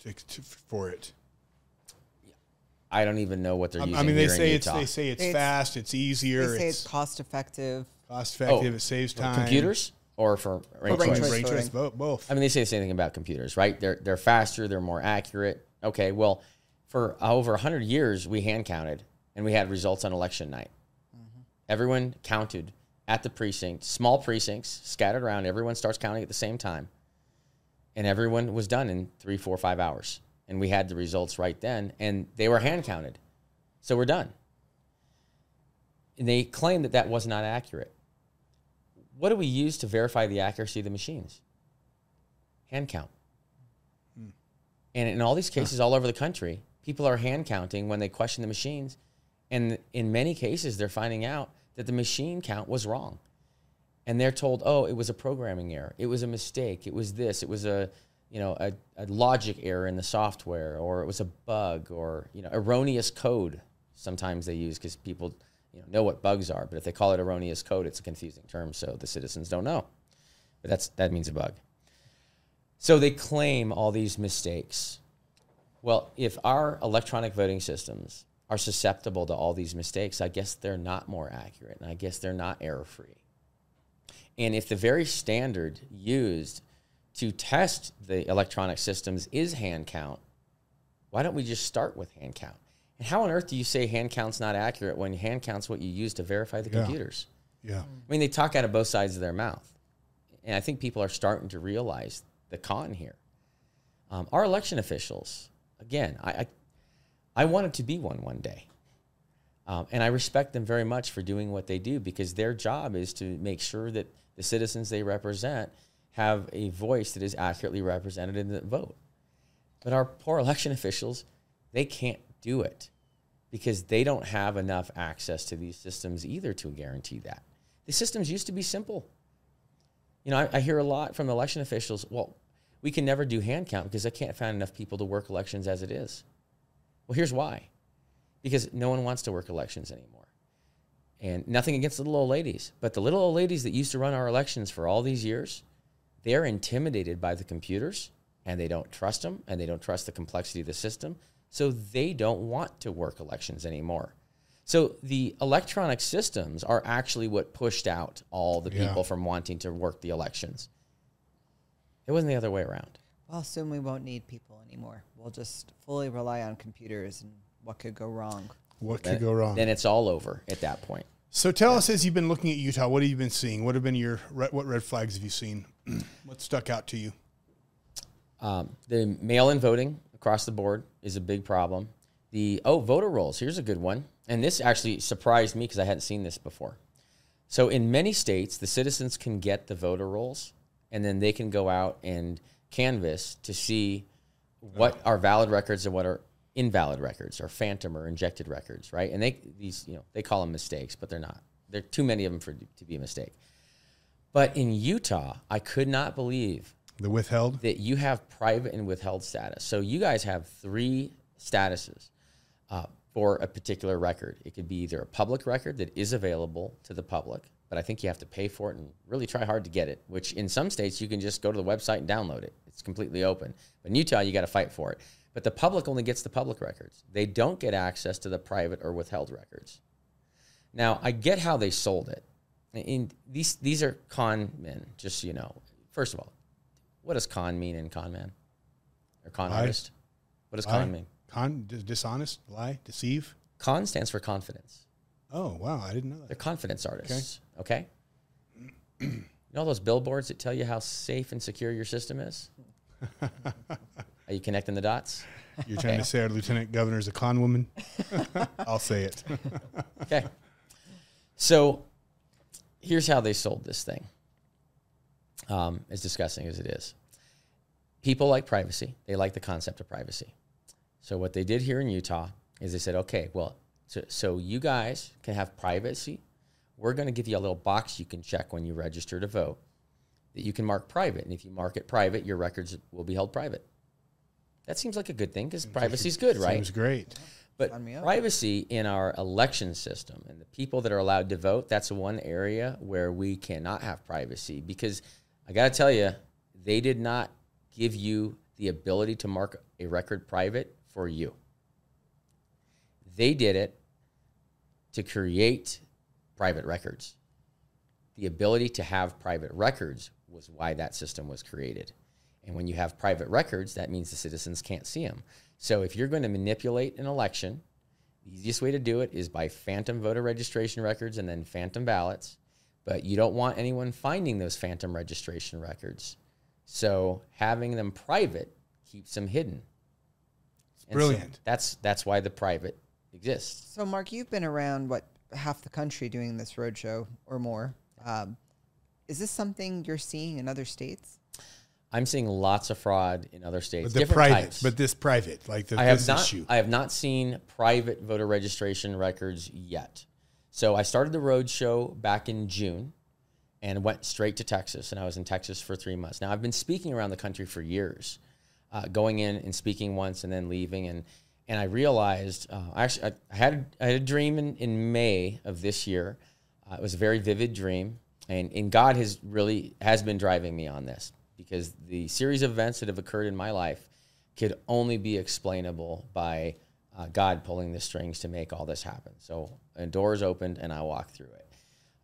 to, to, for it? I don't even know what they're using. I mean, they here say it's Utah. they say it's, It's- fast, it's easier, They say it's, it's cost effective. cost effective, Oh, it saves time. computers or for ranked ranked choice? choice. Rank choice voting. vote, both. I mean, they say the same thing about computers, right? They're they're faster, they're more accurate. Okay, well, for over hundred years, we hand counted and we had results on election night. Mm-hmm. Everyone counted at the precinct, small precincts scattered around. Everyone starts counting at the same time, and everyone was done in three, four, five hours. And we had the results right then, and they were hand counted, so we're done. And they claim that that was not accurate. What do we use to verify the accuracy of the machines? Hand count. Hmm. And in all these cases, all over the country, people are hand counting when they question the machines. And in many cases, they're finding out that the machine count was wrong. And they're told, oh, it was a programming error. It was a mistake. It was this. It was a, you know, a, a logic error in the software, or it was a bug, or, you know, erroneous code. Sometimes they use because people, you know, know what bugs are. But if they call it erroneous code, it's a confusing term, so the citizens don't know. But that's that means a bug. So they claim all these mistakes. Well, if our electronic voting systems are susceptible to all these mistakes, I guess they're not more accurate and I guess they're not error free. And if the very standard used to test the electronic systems is hand count, why don't we just start with hand count? And how on earth do you say hand count's not accurate when hand count's what you use to verify the Yeah. computers? Yeah. I mean, they talk out of both sides of their mouth. And I think people are starting to realize the con here. Um, our election officials, again, I, I, I wanted to be one one day. Um, and I respect them very much for doing what they do because their job is to make sure that the citizens they represent have a voice that is accurately represented in the vote. But our poor election officials, they can't do it because they don't have enough access to these systems either to guarantee that. The systems used to be simple. You know, I, I hear a lot from election officials, well, we can never do hand count because I can't find enough people to work elections as it is. Well, here's why. Because no one wants to work elections anymore. And nothing against the little old ladies, but the little old ladies that used to run our elections for all these years, they're intimidated by the computers and they don't trust them and they don't trust the complexity of the system. So they don't want to work elections anymore. So the electronic systems are actually what pushed out all the Yeah. people from wanting to work the elections. It wasn't the other way around. Well, soon we won't need people anymore. We'll just fully rely on computers and what could go wrong. What could go wrong? Then it's all over at that point. So tell us, as you've been looking at Utah, what have you been seeing? What have been your re- what red flags have you seen? what stuck out to you? Um, the mail-in voting across the board is a big problem. The oh voter rolls. Here's a good one, and this actually surprised me because I hadn't seen this before. So in many states, the citizens can get the voter rolls, and then they can go out and canvass to see what are valid records and what are invalid records, or phantom or injected records, right? And they these you know they call them mistakes, but they're not. There are too many of them for to be a mistake. But in Utah, I could not believe The withheld. that you have private and withheld status. So you guys have three statuses uh, for a particular record. It could be either a public record that is available to the public, but I think you have to pay for it and really try hard to get it. Which in some states you can just go to the website and download it. It's completely open. But in Utah, you got to fight for it. But the public only gets the public records. They don't get access to the private or withheld records. Now, I get how they sold it. In these these are con men, just so you know. First of all, what does con mean in con man? Or con Lie. artist? What does Lie? con mean? Con, dishonest, lie, deceive. Con stands for confidence. Oh wow, I didn't know that. They're confidence artists. Okay. you know those billboards that tell you how safe and secure your system is? Are you connecting the dots? You're trying to say our lieutenant governor is a con woman? I'll say it. Okay. So here's how they sold this thing. Um, as disgusting as it is, people like privacy. They like the concept of privacy. So what they did here in Utah is they said, okay, well, so, so you guys can have privacy. We're going to give you a little box you can check when you register to vote that you can mark private. And if you mark it private, your records will be held private. That seems like a good thing because privacy is good, right? Seems great. But Sign me up. privacy in our election system and the people that are allowed to vote, that's one area where we cannot have privacy because I got to tell you, they did not give you the ability to mark a record private for you. They did it to create private records. The ability to have private records was why that system was created. And when you have private records, that means the citizens can't see them. So if you're going to manipulate an election, the easiest way to do it is by phantom voter registration records and then phantom ballots. But you don't want anyone finding those phantom registration records. So having them private keeps them hidden. And so brilliant. that's that's why the private exists. So, Mark, you've been around what half the country doing this roadshow or more. Um, is this something you're seeing in other states? I'm seeing lots of fraud in other states. But the different private, types. but this private, like the, I have this not. issue. I have not seen private voter registration records yet. So I started the road show back in June, and went straight to Texas. And I was in Texas for three months. Now I've been speaking around the country for years, uh, going in and speaking once and then leaving. And and I realized uh, actually I, had I had a dream in, in May of this year. Uh, it was a very vivid dream, and and God has really has been driving me on this because the series of events that have occurred in my life could only be explainable by uh, God pulling the strings to make all this happen. So a door doors opened and I walked through it.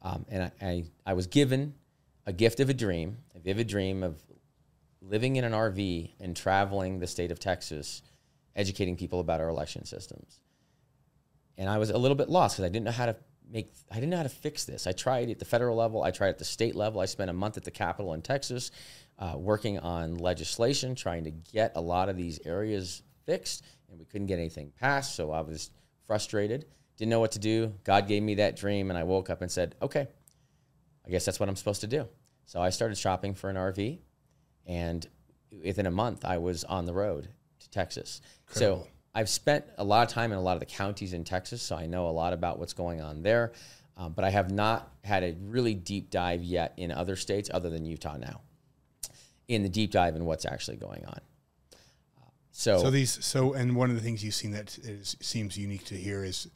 Um, and I, I, I was given a gift of a dream, a vivid dream of living in an RV and traveling the state of Texas, educating people about our election systems. And I was a little bit lost because I didn't know how to make, I didn't know how to fix this. I tried at the federal level, I tried at the state level. I spent a month at the Capitol in Texas uh, working on legislation, trying to get a lot of these areas fixed, and we couldn't get anything passed. So I was frustrated, didn't know what to do. God gave me that dream, and I woke up and said, okay, I guess that's what I'm supposed to do. So I started shopping for an RV, and within a month, I was on the road Texas. Incredible. So I've spent a lot of time in a lot of the counties in Texas, so I know a lot about what's going on there. Um, but I have not had a really deep dive yet in other states other than Utah now, in the deep dive in what's actually going on. So, So these, so and one of the things you've seen that is, seems unique to here is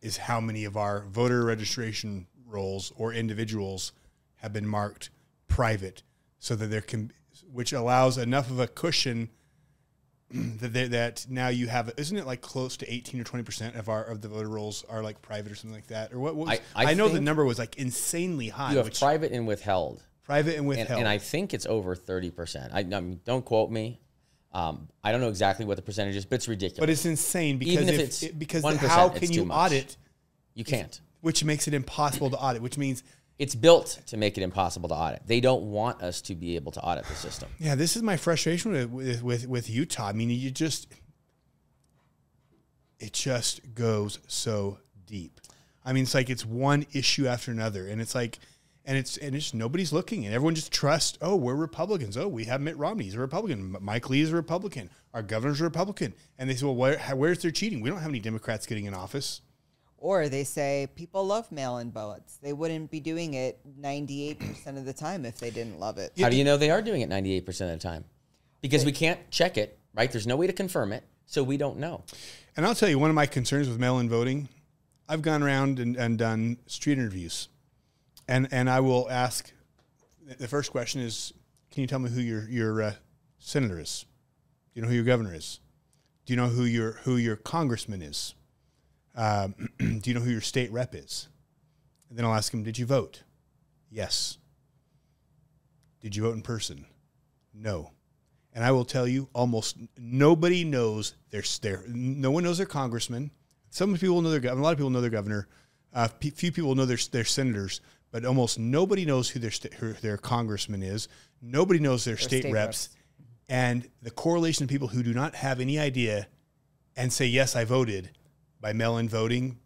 is how many of our voter registration rolls or individuals have been marked private, so that there can, which allows enough of a cushion that that now you have. Isn't it like close to eighteen or twenty percent of our of the voter rolls are like private or something like that? Or what? what was, I- I know the number was like insanely high. you have which private and withheld. private and and, withheld. and I think it's over thirty percent. I, I mean, don't quote me. Um, I don't know exactly what the percentage is, but it's ridiculous. but it's insane because Even if if, it's it- because 1%, how can you audit? you can't. which makes it impossible to audit, which means, It's built to make it impossible to audit. They don't want us to be able to audit the system. yeah, this is my frustration with, with, with, with Utah. I mean, you just, it just goes so deep. I mean, it's like it's one issue after another, and it's like, and it's and it's nobody's looking, and everyone just trusts. Oh, we're Republicans. Oh, we have Mitt Romney. He's a Republican. Mike Lee is a Republican. Our governor's a Republican. And they say, well, where, where's their cheating? We don't have any Democrats getting in office. Or they say people love mail-in ballots. They wouldn't be doing it 98% of the time if they didn't love it. How do you know they are doing it 98% of the time? Because we can't check it, right? There's no way to confirm it, so we don't know. And I'll tell you, one of my concerns with mail-in voting, I've gone around and, and done street interviews and and I will ask. The first question is, can you tell me who your your uh, senator is? Do you know who your governor is? Do you know who your who your congressman is? Um, do you know who your state rep is? And then I'll ask him, did you vote? Yes. Did you vote in person? No. And I will tell you, almost nobody knows their, their no one knows their congressman. Some people know their governor. A lot of people know their governor. Uh, few people know their their senators, but almost nobody knows who their who their congressman is. Nobody knows their, state, state reps. reps. And the correlation of people who do not have any idea and say yes, I voted by mail-in voting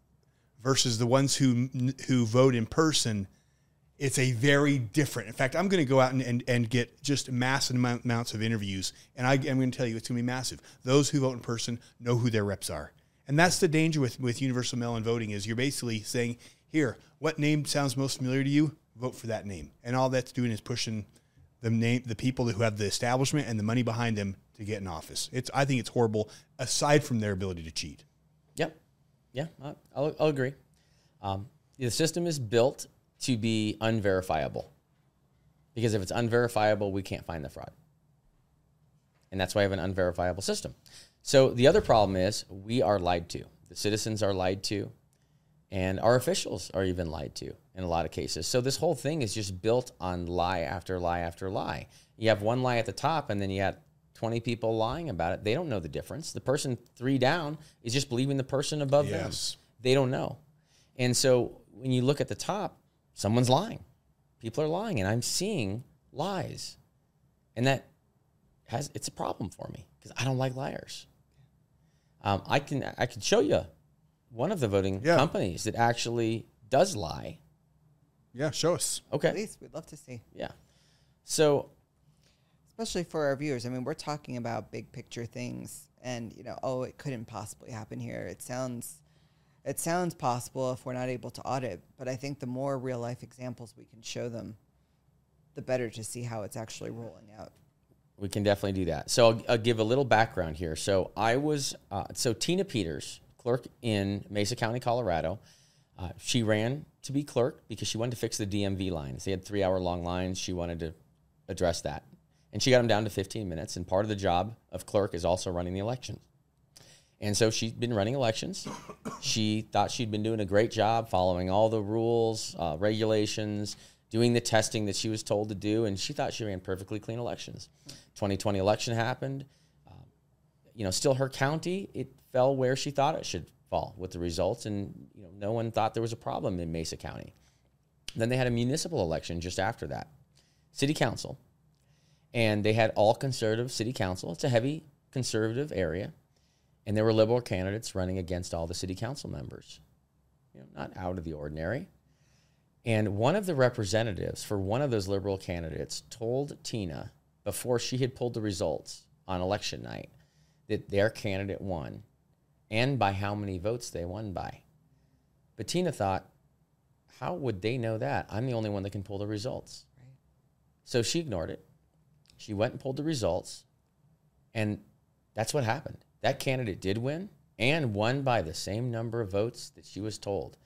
versus the ones who who vote in person it's a very different. In fact, I'm going to go out and, and, and get just massive amounts of interviews, and I, am going to tell you it's going to be massive. Those who vote in person know who their reps are, and that's the danger with with universal mail-in voting is you're basically saying, here, what name sounds most familiar to you? Vote for that name, and all that's doing is pushing the name the people who have the establishment and the money behind them to get in office. It's I think it's horrible. Aside from their ability to cheat. Yeah, I'll, I'll agree. Um, the system is built to be unverifiable because if it's unverifiable, we can't find the fraud. And that's why I have an unverifiable system. So the other problem is we are lied to. The citizens are lied to, and our officials are even lied to in a lot of cases. So this whole thing is just built on lie after lie after lie. You have one lie at the top, and then you have 20 people lying about it. They don't know the difference. The person three down is just believing the person above Yes. them. They don't know. And so when you look at the top, someone's lying. People are lying, and I'm seeing lies. And that has it's a problem for me because I don't like liars. Um, I can I can show you one of the voting Yeah. companies that actually does lie. Yeah, show us. Okay. At least we'd love to see, Yeah. So especially for our viewers. I mean, we're talking about big picture things, and you know, oh, it couldn't possibly happen here. It sounds, it sounds possible if we're not able to audit. But I think the more real life examples we can show them, the better to see how it's actually rolling out. We can definitely do that. So I'll, I'll give a little background here. So I was uh, so Tina Peters, clerk in Mesa County, Colorado. Uh, she ran to be clerk because she wanted to fix the DMV lines. They had three hour long lines. She wanted to address that, and she got them down to 15 minutes. And part of the job of clerk is also running the elections. And so she'd been running elections. She thought she'd been doing a great job following all the rules, uh, regulations, doing the testing that she was told to do, and she thought she ran perfectly clean elections. 2020 election happened. Um, you know, still her county, it fell where she thought it should fall with the results, and you know, no one thought there was a problem in Mesa County. Then they had a municipal election just after that, city council, and they had all conservative city council. It's a heavy conservative area, and there were liberal candidates running against all the city council members. You know, not out of the ordinary. And one of the representatives for one of those liberal candidates told Tina before she had pulled the results on election night that their candidate won and by how many votes they won by. But Tina thought, how would they know that? I'm the only one that can pull the results. So she ignored it. She went and pulled the results, and that's what happened. That candidate did win and won by the same number of votes that she was told.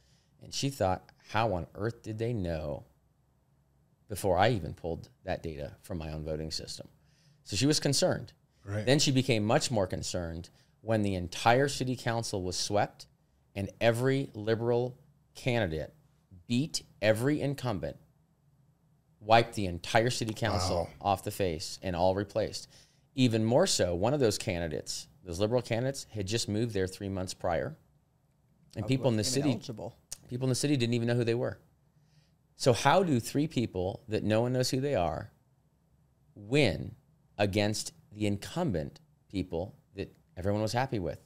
And she thought, how on earth did they know before I even pulled that data from my own voting system? So she was concerned. Right. Then she became much more concerned when the entire city council was swept and every liberal candidate beat every incumbent, wiped the entire city council Wow. off the face, and all replaced. Even more so, one of those candidates, those liberal candidates, had just moved there three months prior. And oh, people in the city Ineligible. people in the city didn't even know who they were. So how do three people that no one knows who they are win against the incumbent people that everyone was happy with?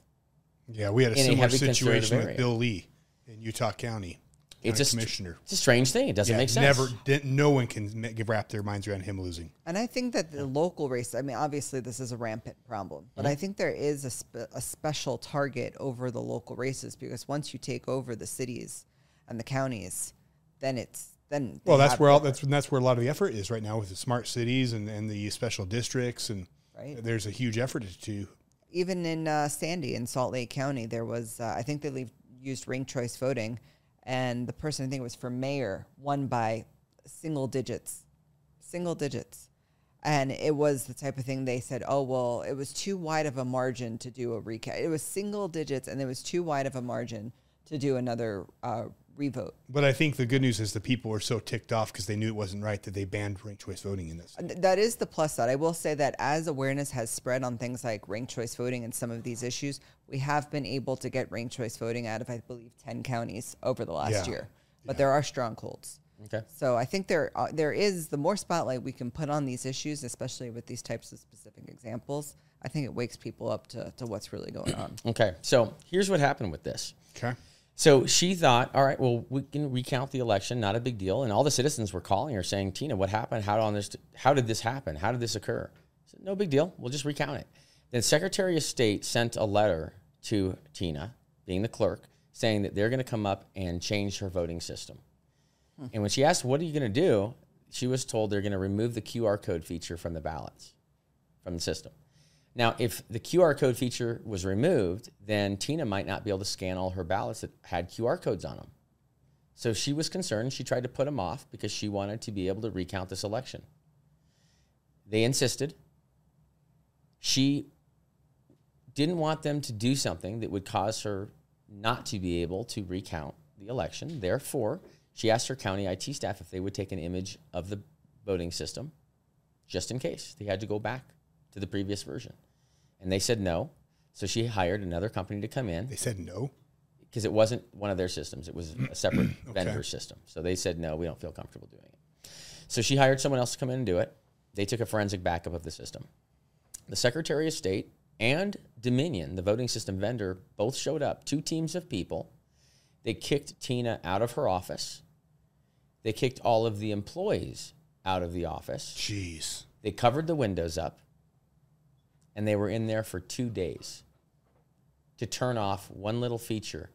Yeah, we had a In similar heavy situation with. Bill Lee in Utah County. It's County a str- commissioner. It's a strange thing. It doesn't Yeah, make sense. never. Didn't, no one can ma- wrap their minds around him losing. And I think that the local race, I mean, obviously this is a rampant problem, but Mm-hmm. I think there is a, spe- a special target over the local races because once you take over the cities and the counties, then it's, then. Well, that's where all that's that's where a lot of the effort is right now with the smart cities and, and the special districts and Right. there's a huge effort to even in uh, Sandy in Salt Lake County, there was, uh, I think they leave, used ranked choice voting and the person I think it was for mayor won by single digits, single digits. And it was the type of thing they said, oh, well, it was too wide of a margin to do a recount. It was single digits and it was too wide of a margin to do another uh, revote. But I think the good news is the people were so ticked off because they knew it wasn't right that they banned ranked choice voting in this. That is the plus side. I will say that as awareness has spread on things like ranked choice voting and some of these issues, we have been able to get ranked choice voting out of, I believe, 10 counties over the last Yeah. year. But there are strongholds. Okay. So I think there uh, there is the more spotlight we can put on these issues, especially with these types of specific examples. I think it wakes people up to, to what's really going on. Okay. So here's what happened with this. Okay. So she thought, all right, well, we can recount the election, not a big deal. And all the citizens were calling her saying, Tina, what happened? How, on this, how did this happen? How did this occur? Said, no big deal. We'll just recount it. Then Secretary of State sent a letter to Tina, being the clerk, saying that they're going to come up and change her voting system. Hmm. And when she asked, what are you going to do? She was told they're going to remove the QR code feature from the ballots, from the system. Now, if the QR code feature was removed, then Tina might not be able to scan all her ballots that had QR codes on them. So she was concerned. She tried to put them off because she wanted to be able to recount this election. They insisted. She didn't want them to do something that would cause her not to be able to recount the election. Therefore, she asked her county IT staff if they would take an image of the voting system just in case they had to go back to the previous version. And they said no. So she hired another company to come in They said no. because it wasn't one of their systems. It was a separate vendor system. So they said, no, we don't feel comfortable doing it. So she hired someone else to come in and do it. They took a forensic backup of the system. The Secretary of State and Dominion, the voting system vendor, both showed up, two teams of people. They kicked Tina out of her office. They kicked all of the employees out of the office. Jeez. They covered the windows up and they were in there for two days to turn off one little feature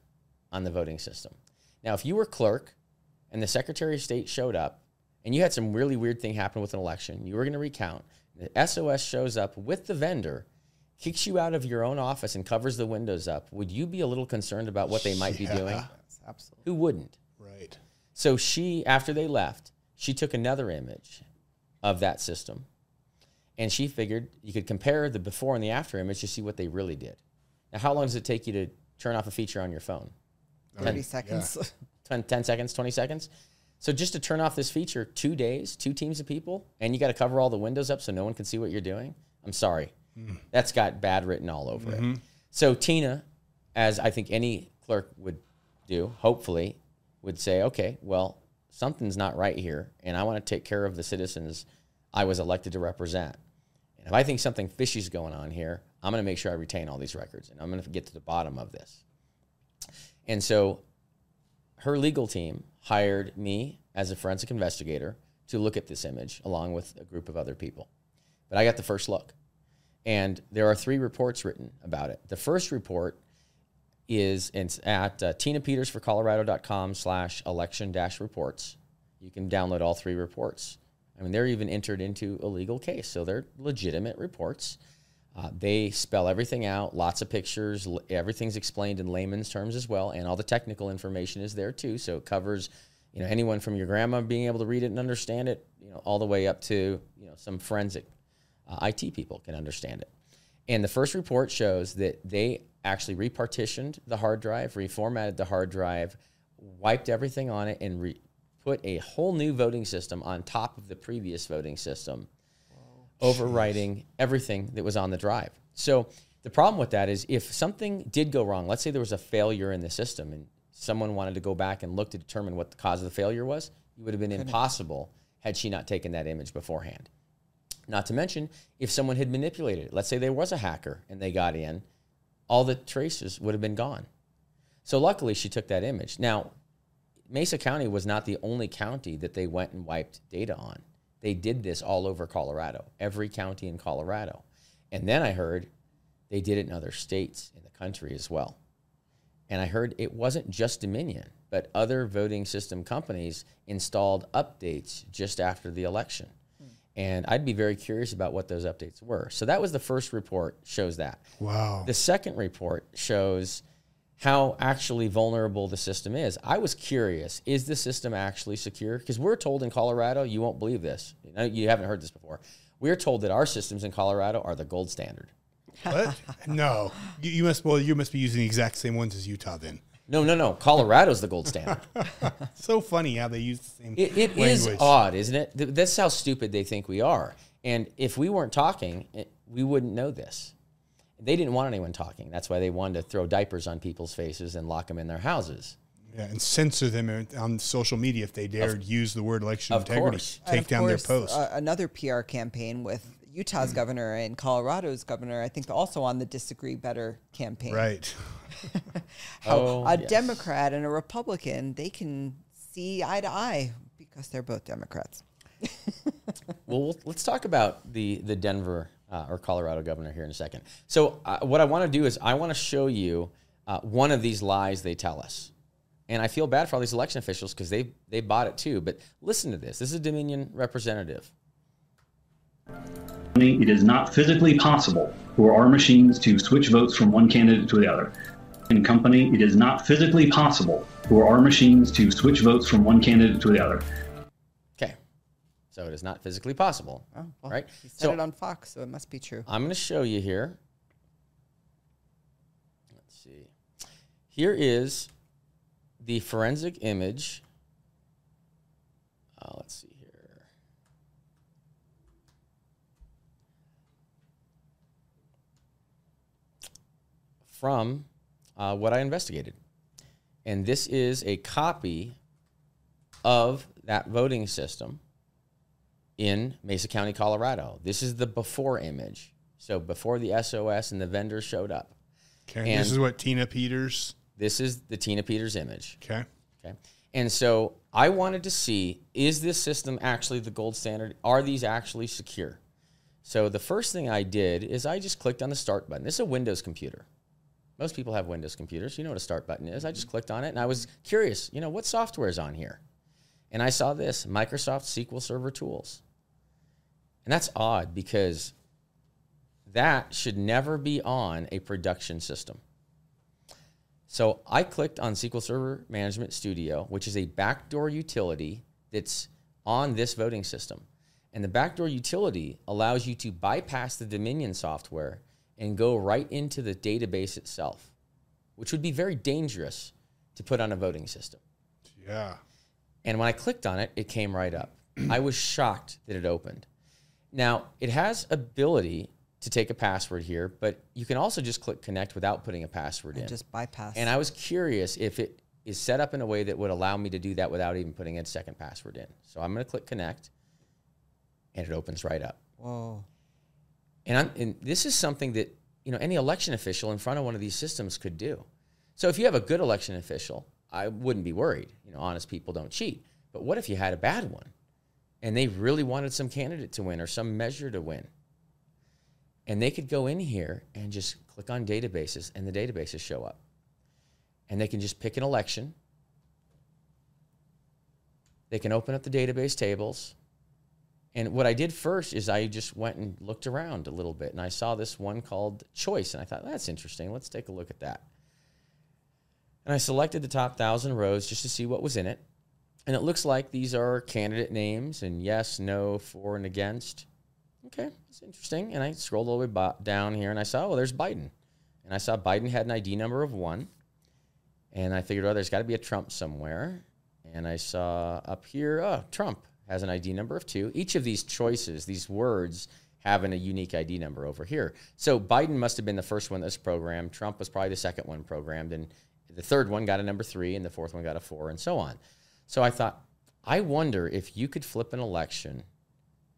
on the voting system. Now, if you were clerk and the Secretary of State showed up and you had some really weird thing happen with an election, you were going to recount, the SOS shows up with the vendor, kicks you out of your own office and covers the windows up, would you be a little concerned about what they might be doing? Absolutely. Who wouldn't? Right. So she, after they left, she took another image of that system, and she figured you could compare the before and the after image to see what they really did. Now, how long does it take you to turn off a feature on your phone? 30 seconds. 10, 10 seconds, 20 seconds? So just to turn off this feature, two days, two teams of people, and you got to cover all the windows up so no one can see what you're doing. I'm sorry. Mm. That's got bad written all over it. Mm-hmm. So Tina, as I think any clerk would do, hopefully, would say, okay, well, something's not right here, and I want to take care of the citizens I was elected to represent. And if I think something fishy is going on here, I'm going to make sure I retain all these records, and I'm going to get to the bottom of this. And so her legal team hired me as a forensic investigator to look at this image along with a group of other people. But I got the first look. And there are three reports written about it. The first report is it's at uh, tinapetersforcolorado.com slash election dash reports. You can download all three reports. I mean, they're even entered into a legal case, so they're legitimate reports. Uh, they spell everything out, lots of pictures, everything's explained in layman's terms as well, and all the technical information is there too. So it covers, you know, anyone from your grandma being able to read it and understand it, you know, all the way up to you know some forensic uh, IT people can understand it. And the first report shows that they actually repartitioned the hard drive, reformatted the hard drive, wiped everything on it, and re- put a whole new voting system on top of the previous voting system, overwriting everything that was on the drive. So the problem with that is if something did go wrong, let's say there was a failure in the system and someone wanted to go back and look to determine what the cause of the failure was, it would have been impossible had she not taken that image beforehand. Not to mention, if someone had manipulated it, let's say there was a hacker and they got in, all the traces would have been gone. So luckily, she took that image. Now, Mesa County was not the only county that they went and wiped data on. They did this all over Colorado, every county in Colorado. And then I heard they did it in other states in the country as well. And I heard it wasn't just Dominion, but other voting system companies installed updates just after the election. Hmm. And I'd be very curious about what those updates were. So that was the first report, shows that. Wow. The second report shows how actually vulnerable the system is. I was curious, is the system actually secure? Because we're told in Colorado, you won't believe this. You, haven't heard this before. We're told that our systems in Colorado are the gold standard. What? no, you, you must. Well, you must be using the exact same ones as Utah then. No, no, no. Colorado's the gold standard. So funny how they use the same. It, it is odd, isn't it? Th- That's how stupid they think we are. And if we weren't talking, it, we wouldn't know this. They didn't want anyone talking. That's why they wanted to throw diapers on people's faces and lock them in their houses. Yeah, and censor them on social media if they dared use the word election of integrity. course. Take of down course, their posts. Uh, another PR campaign with Utah's governor and Colorado's governor, I think, also on the Disagree Better campaign. right. How Oh, a yes. Democrat and a Republican, they can see eye to eye because they're both Democrats. Well, we'll- let's talk about the the Denver uh, or Colorado governor here in a second. So, uh, what I want to do is I want to show you uh, one of these lies they tell us, and I feel bad for all these election officials because they they bought it too. But listen to this. This is a Dominion representative. It is not physically possible for our machines to switch votes from one candidate to the other. In company, it is not physically possible for our machines to switch votes from one candidate to the other. So it is not physically possible, Oh, well, right? He said So it on Fox, so it must be true. I'm going to show you here. Let's see. Here is the forensic image. Uh, let's see here. From uh, what I investigated. And this is a copy of that voting system in Mesa County, Colorado. This is the before image. So before the SOS and the vendors showed up. Okay. And- this is what Tina Peters. This is the Tina Peters image. Okay. Okay. And so I wanted to see is this system actually the gold standard? Are these actually secure? So the first thing I did is I just clicked on the start button. This is a Windows computer. Most people have Windows computers. You know what a start button is. I just clicked on it and I was curious, you know, what software is on here? And I saw this Microsoft SQL Server Tools. And that's odd because that should never be on a production system. So I clicked on SQL Server Management Studio, which is a backdoor utility that's on this voting system. And the backdoor utility allows you to bypass the Dominion software and go right into the database itself, which would be very dangerous to put on a voting system. Yeah. And when I clicked on it, it came right up. I was shocked that it opened. Now, it has ability to take a password here, but you can also just click connect without putting a password in. And just bypass. And I was curious if it is set up in a way that would allow me to do that without even putting a second password in. So I'm going to click connect and it opens right up. Whoa. And, I'm, and this is something that you know any election official in front of one of these systems could do. So if you have a good election official, I wouldn't be worried. You know, honest people don't cheat. But what if you had a bad one, and they really wanted some candidate to win or some measure to win, and they could go in here and just click on databases, and the databases show up, and they can just pick an election. They can open up the database tables. And what I did first is I just went and looked around a little bit and I saw this one called Choice. And I thought, that's interesting. Let's take a look at that. And I selected the top thousand rows just to see what was in it. And it looks like these are candidate names and yes, no, for, and against. Okay, that's interesting. And I scrolled all the way down here and I saw, well, there's Biden. And I saw Biden had an ID number of one. And I figured, oh, there's got to be a Trump somewhere. And I saw up here, oh, Trump has an ID number of two. Each of these choices, these words, having a unique ID number over here. So Biden must have been the first one that's programmed. Trump was probably the second one programmed. And the third one got a number three, and the fourth one got a four, and so on. So I thought, I wonder if you could flip an election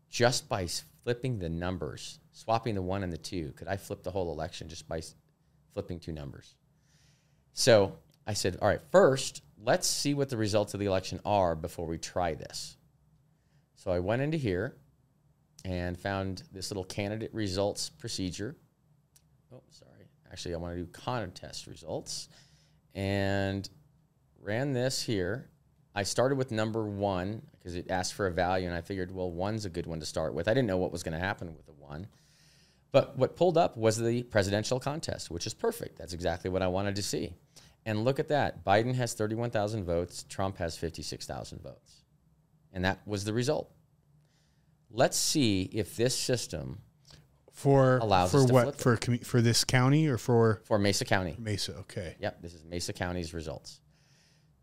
just by flipping the numbers, swapping the one and the two. Could I flip the whole election just by flipping two numbers? So I said, all right, first, let's see what the results of the election are before we try this. So I went into here and found this little candidate results procedure. Oh, sorry. Actually, I want to do contest results and ran this here. I started with number one because it asked for a value, and I figured, well, one's a good one to start with. I didn't know what was going to happen with the one. But what pulled up was the presidential contest, which is perfect. That's exactly what I wanted to see. And look at that. Biden has 31,000 votes, Trump has 56,000 votes. And that was the result. Let's see if this system For Allows for us to what for for this county or for for Mesa County. Mesa? Okay. Yep, this is Mesa County's results.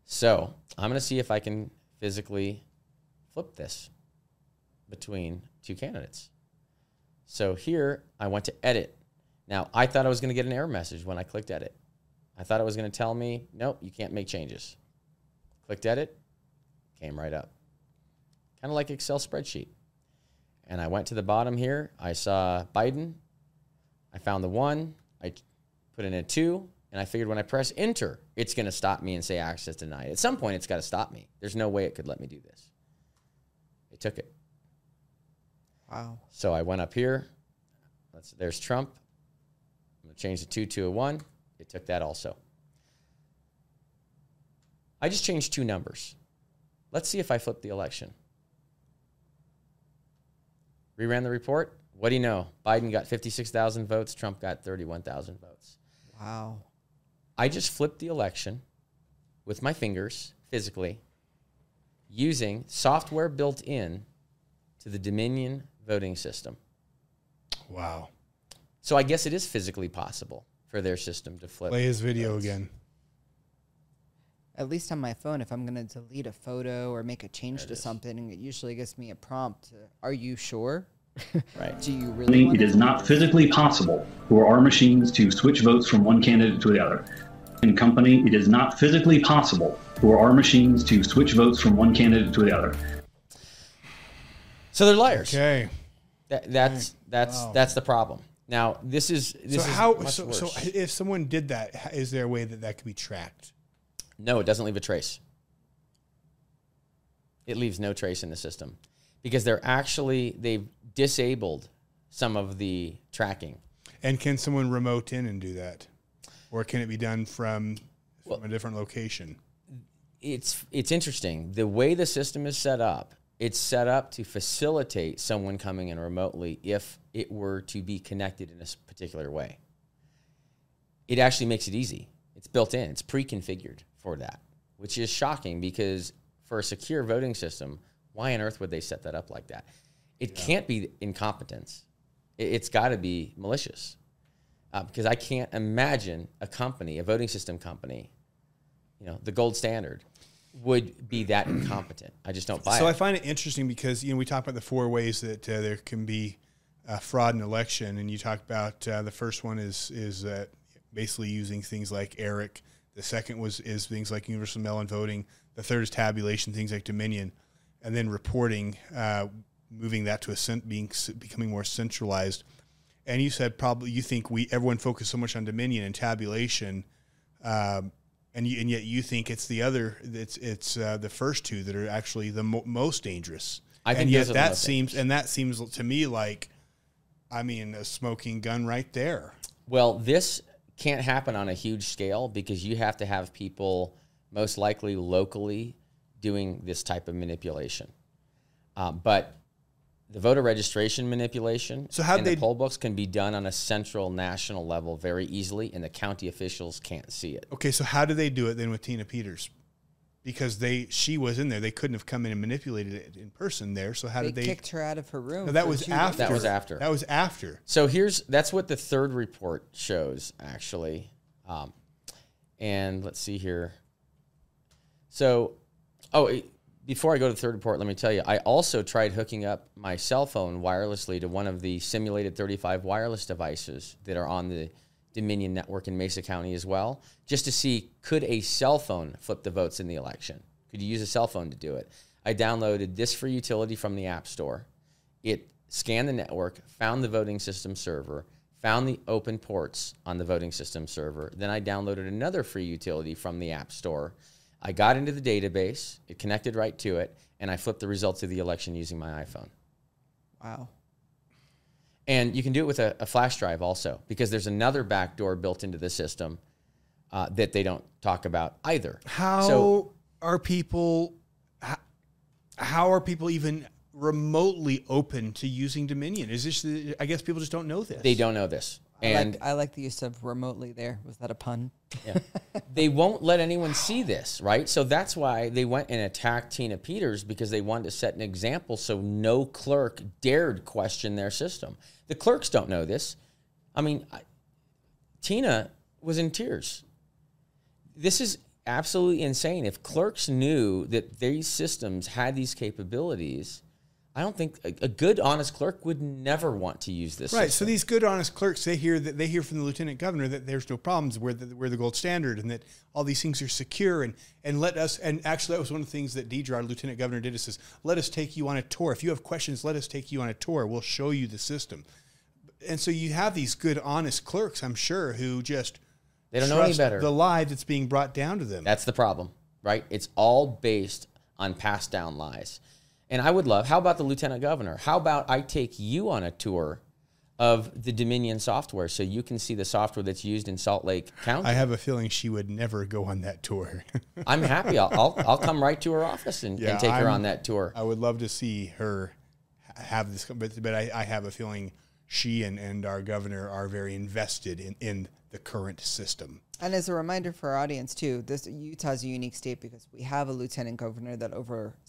So I'm going to see if I can physically flip this between two candidates. So here I went to edit. Now I thought I was going to get an error message when I clicked edit. I thought it was going to tell me, nope, you can't make changes. Clicked edit, came right up. Kind of like Excel spreadsheet. And I went to the bottom here. I saw Biden. I found the one. I put in a two, and I figured when I press enter, it's going to stop me and say access denied. At some point, it's got to stop me. There's no way it could let me do this. It took it. Wow. So I went up here. Let's, there's Trump. I'm going to change the two to a one. It took that also. I just changed two numbers. Let's see if I flip the election. Reran the report. What do you know? Biden got 56,000 votes. Trump got 31,000 votes. Wow. I just flipped the election with my fingers physically using software built in to the Dominion voting system. Wow. So I guess it is physically possible for their system to flip. Play his video again. At least on my phone, if I'm going to delete a photo or make a change to something, it usually gives me a prompt. to, Are you sure? Right. Do you really It is not physically possible for our machines to switch votes from one candidate to the other. In company, it is not physically possible for our machines to switch votes from one candidate to the other. So they're liars. Okay. That, that's that's Wow. that's the problem. Now this is this so is how much so, worse. so if someone did that, is there a way that that could be tracked? No, it doesn't leave a trace. It leaves no trace in the system because they're actually they've disabled some of the tracking. And can someone remote in and do that, or can it be done from from a different location? It's it's interesting the way the system is set up. It's set up to facilitate someone coming in remotely if it were to be connected in a particular way. It actually makes it easy. It's built in. It's pre-configured for that, which is shocking because for a secure voting system, why on earth would they set that up like that? It can't be incompetence. It, it's got to be malicious, uh, because I can't imagine a company, a voting system company, you know, the gold standard, would be that incompetent. I just don't buy So it. I find it interesting because you know we talk about the four ways that uh, there can be uh, fraud in election, and you talk about uh, the first one is is uh, basically using things like ERIC. The second was is things like universal mail-in voting. The third is tabulation, things like Dominion, and then reporting, uh, moving that to a cent, being becoming more centralized. And you said probably you think we everyone focused so much on Dominion and tabulation. Um, and you, and yet you think it's the other it's it's uh, the first two that are actually the mo- most dangerous. I think and yet those are the that seems and that seems to me like, I mean, a smoking gun right there. Well, this can't happen on a huge scale because you have to have people most likely locally doing this type of manipulation. Uh, but the voter registration manipulation So how'd and they- the poll books can be done on a central national level very easily, and the county officials can't see it. Okay, so how do they do it then with Tina Peters? Because they she was in there, they couldn't have come in and manipulated it in person there. So how They, did they? kicked her out of her room. No, that was two after. That was after. That was after. So here's that's what the third report shows actually, um, and let's see here. So, oh, it- before I go to the third report, let me tell you, I also tried hooking up my cell phone wirelessly to one of the simulated 35 wireless devices that are on the Dominion network in Mesa County as well, just to see could a cell phone flip the votes in the election? Could you use a cell phone to do it? I downloaded this free utility from the App Store. It scanned the network, found the voting system server, found the open ports on the voting system server. Then I downloaded another free utility from the App Store. I got into the database, it connected right to it, and I flipped the results of the election using my iPhone. Wow. And you can do it with a, a flash drive also, because there's another backdoor built into the system uh, that they don't talk about either. How So- are people? How, how are people even remotely open to using Dominion? Is this? I guess people just don't know this. They don't know this. I And like, I like the use of remotely there. Was that a pun? Yeah. they won't let anyone see this, right? So that's why they went and attacked Tina Peters because they wanted to set an example so no clerk dared question their system. The clerks don't know this. I mean, I, Tina was in tears. This is absolutely insane. If clerks knew that these systems had these capabilities, I don't think a, a good, honest clerk would never want to use this. Right. system. So these good, honest clerks, they hear that they hear from the lieutenant governor that there's no problems. We're the, we're the gold standard, and that all these things are secure. And and let us. And actually, that was one of the things that Deidre, our lieutenant governor, did. Is says, let us take you on a tour. If you have questions, let us take you on a tour. We'll show you the system. And so you have these good, honest clerks, I'm sure, who just They don't know any better. The lie that's being brought down to them. That's the problem, right? It's all based on passed down lies. And I would love, how about the lieutenant governor? How about I take you on a tour of the Dominion software so you can see the software that's used in Salt Lake County? I have a feeling she would never go on that tour. I'm happy. I'll, I'll, I'll come right to her office and, Yeah, and take her I'm- on that tour. I would love to see her have this, but, but I, I have a feeling she and, and our governor are very invested in, in the current system. And as a reminder for our audience too, this Utah's a unique state because we have a lieutenant governor that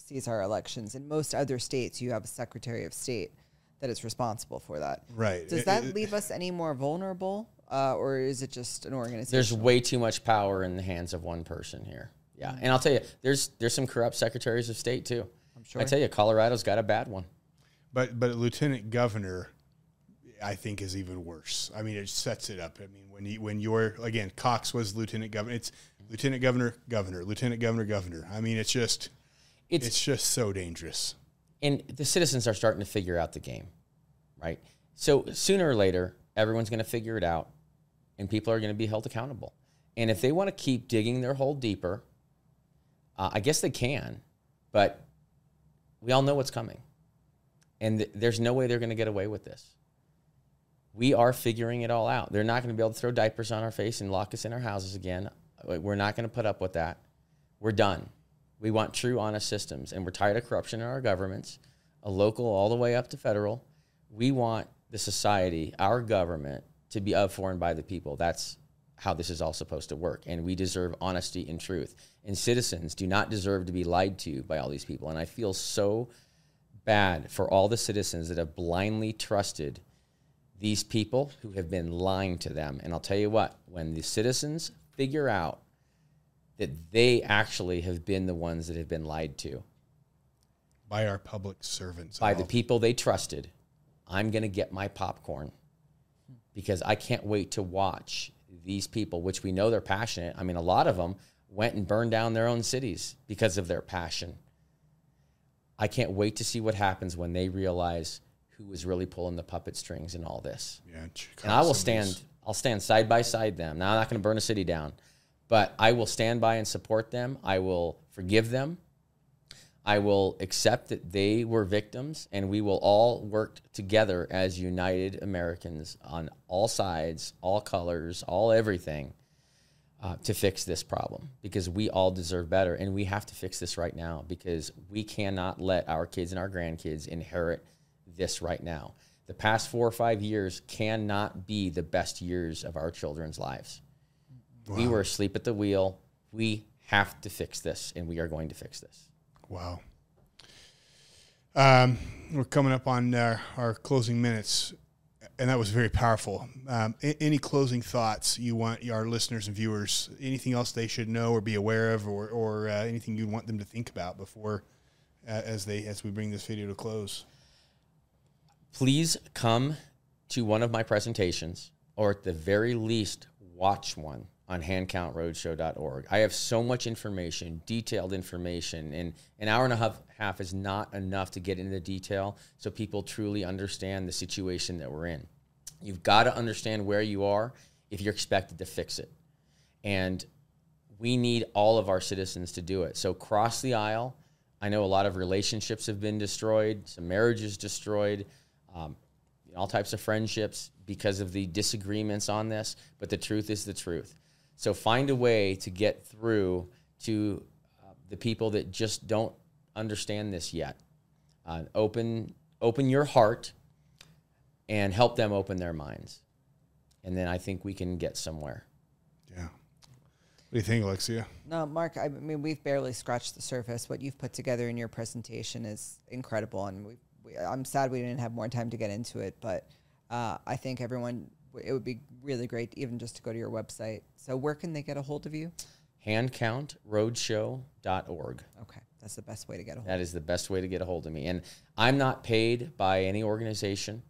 oversees our elections. In most other states, you have a secretary of state that is responsible for that. Right. Does that it- leave us any more vulnerable, uh, or is it just an organization? There's way too much power in the hands of one person here. Yeah, and I'll tell you, there's there's some corrupt secretaries of state too. I'm sure. I tell you, Colorado's got a bad one. But but lieutenant governor, I think is even worse. I mean, it sets it up. I mean, when you when you're again, Cox was lieutenant governor. It's lieutenant governor, governor, lieutenant governor, governor. I mean, it's just It's it's just so dangerous. and the citizens are starting to figure out the game, right? So sooner or later, everyone's going to figure it out, and people are going to be held accountable. And if they want to keep digging their hole deeper, uh, I guess they can, but we all know what's coming, and th- there's no way they're going to get away with this. We are figuring it all out. They're not going to be able to throw diapers on our face and lock us in our houses again. We're not going to put up with that. We're done. We want true, honest systems, and we're tired of corruption in our governments, a local all the way up to federal. We want the society, our government, to be of for and by the people. That's how this is all supposed to work, and we deserve honesty and truth. And citizens do not deserve to be lied to by all these people. And I feel so bad for all the citizens that have blindly trusted these people who have been lying to them. And I'll tell you what, when the citizens figure out that they actually have been the ones that have been lied to By our public servants. by the people they trusted, I'm going to get my popcorn because I can't wait to watch these people, which we know they're passionate. I mean, a lot of them went and burned down their own cities because of their passion. I can't wait to see what happens when they realize who is really pulling the puppet strings in all this. Yeah, Chicago and I will stand. I'll stand side by side them. Now I'm not going to burn a city down, but I will stand by and support them. I will forgive them. I will accept that they were victims, and we will all work together as united Americans on all sides, all colors, all everything, uh, to fix this problem because we all deserve better, and we have to fix this right now because we cannot let our kids and our grandkids inherit this right now. The past four or five years cannot be the best years of our children's lives. We were asleep at the wheel. We have to fix this, and we are going to fix this. Wow. Um, we're coming up on uh, our closing minutes, and that was very powerful. Um, any closing thoughts you want our listeners and viewers? Anything else they should know or be aware of, or, or uh, anything you'd want them to think about before, uh, as they as we bring this video to close? please come to one of my presentations or at the very least watch one on handcountroadshow.org. I have so much information, detailed information, and an hour and a half, half is not enough to get into detail so people truly understand the situation that we're in. You've got to understand where you are if you're expected to fix it. And we need all of our citizens to do it. So cross the aisle. I know a lot of relationships have been destroyed, some marriages destroyed, um, all types of friendships because of the disagreements on this. But the truth is the truth. So find a way to get through to uh, the people that just don't understand this yet. Uh, open open your heart and help them open their minds. and then I think we can get somewhere. Yeah. What do you think, Alexia? No, Mark, I mean, we've barely scratched the surface. What you've put together in your presentation is incredible. And we, we I'm sad we didn't have more time to get into it, but uh, I think everyone, it would be really great even just to go to your website. So, where can they get a hold of you? handcountroadshow.org. Okay, that's the best way to get a hold. That is the best way to get a hold of me. And I'm not paid by any organization.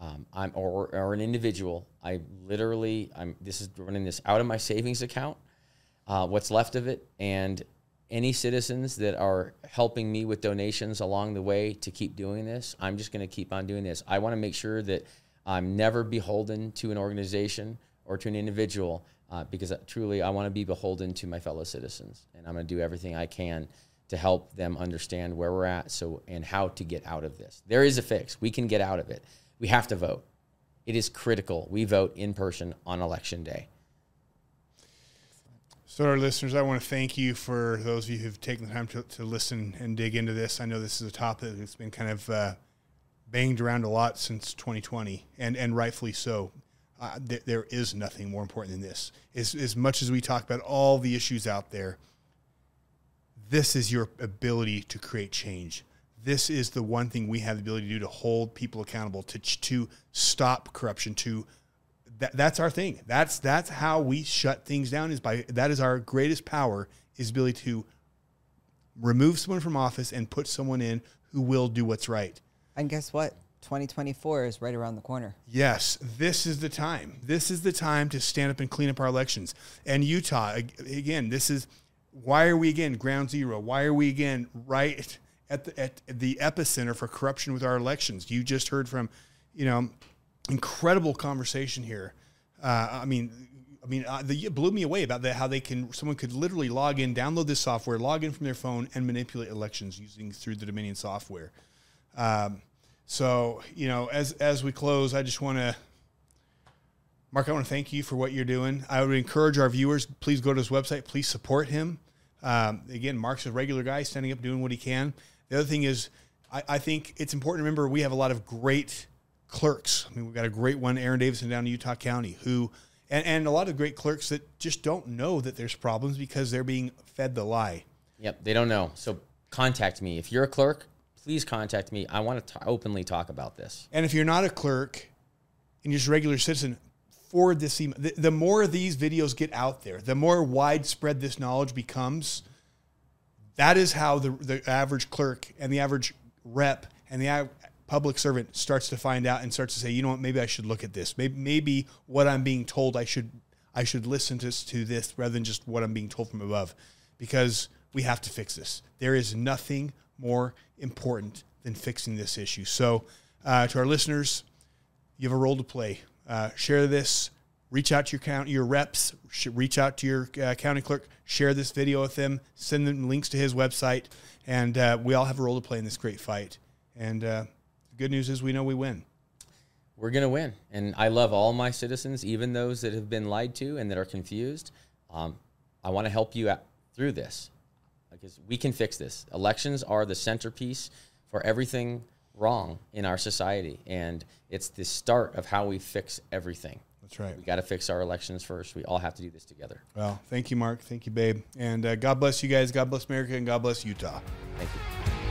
Um, I'm or, or an individual. I literally, I'm. This is running this out of my savings account. Uh, what's left of it, and any citizens that are helping me with donations along the way to keep doing this, I'm just going to keep on doing this. I want to make sure that I'm never beholden to an organization or to an individual uh, because truly I want to be beholden to my fellow citizens, and I'm going to do everything I can to help them understand where we're at, so and how to get out of this. There is a fix. We can get out of it. We have to vote. It is critical. We vote in person on election day. So, our listeners, I want to thank you for those of you who've taken the time to, to listen and dig into this. I know this is a topic that's been kind of uh, banged around a lot since 2020, and, and rightfully so. Uh, th- there is nothing more important than this. As, as much as we talk about all the issues out there, this is your ability to create change. This is the one thing we have the ability to do to hold people accountable, to, to stop corruption, to that, that's our thing. That's that's how we shut things down. Is by that is our greatest power is ability to remove someone from office and put someone in who will do what's right. And guess what? 2024 is right around the corner. Yes, this is the time. This is the time to stand up and clean up our elections. And Utah, again, this is why are we again ground zero? Why are we again right at the at the epicenter for corruption with our elections? You just heard from, you know, incredible conversation here. Uh, I mean, I mean, uh, the, it blew me away about that. How they can, someone could literally log in, download this software, log in from their phone, and manipulate elections using through the Dominion software. Um, so, you know, as as we close, I just want to, Mark, I want to thank you for what you're doing. I would encourage our viewers, please go to his website, please support him. Um, again, Mark's a regular guy, standing up, doing what he can. The other thing is, I, I think it's important to remember we have a lot of great clerks. I mean, we've got a great one, Aaron Davidson down in Utah County, who, and, and a lot of great clerks that just don't know that there's problems because they're being fed the lie. Yep, they don't know. So contact me. If you're a clerk, please contact me. I want to openly talk about this. And if you're not a clerk and you're just a regular citizen, forward this email. The, the more these videos get out there, the more widespread this knowledge becomes. That is how the, the average clerk and the average rep and the public servant starts to find out and starts to say, you know what, maybe I should look at this. Maybe, maybe what I'm being told, I should, I should listen to, to this rather than just what I'm being told from above, because we have to fix this. There is nothing more important than fixing this issue. So, uh, to our listeners, you have a role to play. Uh, share this. Reach out to your county, your reps. Reach out to your uh, county clerk. Share this video with them. Send them links to his website, and uh, we all have a role to play in this great fight. And uh, the good news is we know we win. We're to win. And I love all my citizens, even those that have been lied to and that are confused. Um, I want to help you out through this because we can fix this. Elections are the centerpiece for everything wrong in our society. And it's the start of how we fix everything. That's right. We got to fix our elections first. We all have to do this together. Well, thank you, Mark. Thank you, babe. And uh, God bless you guys. God bless America and God bless Utah. Thank you.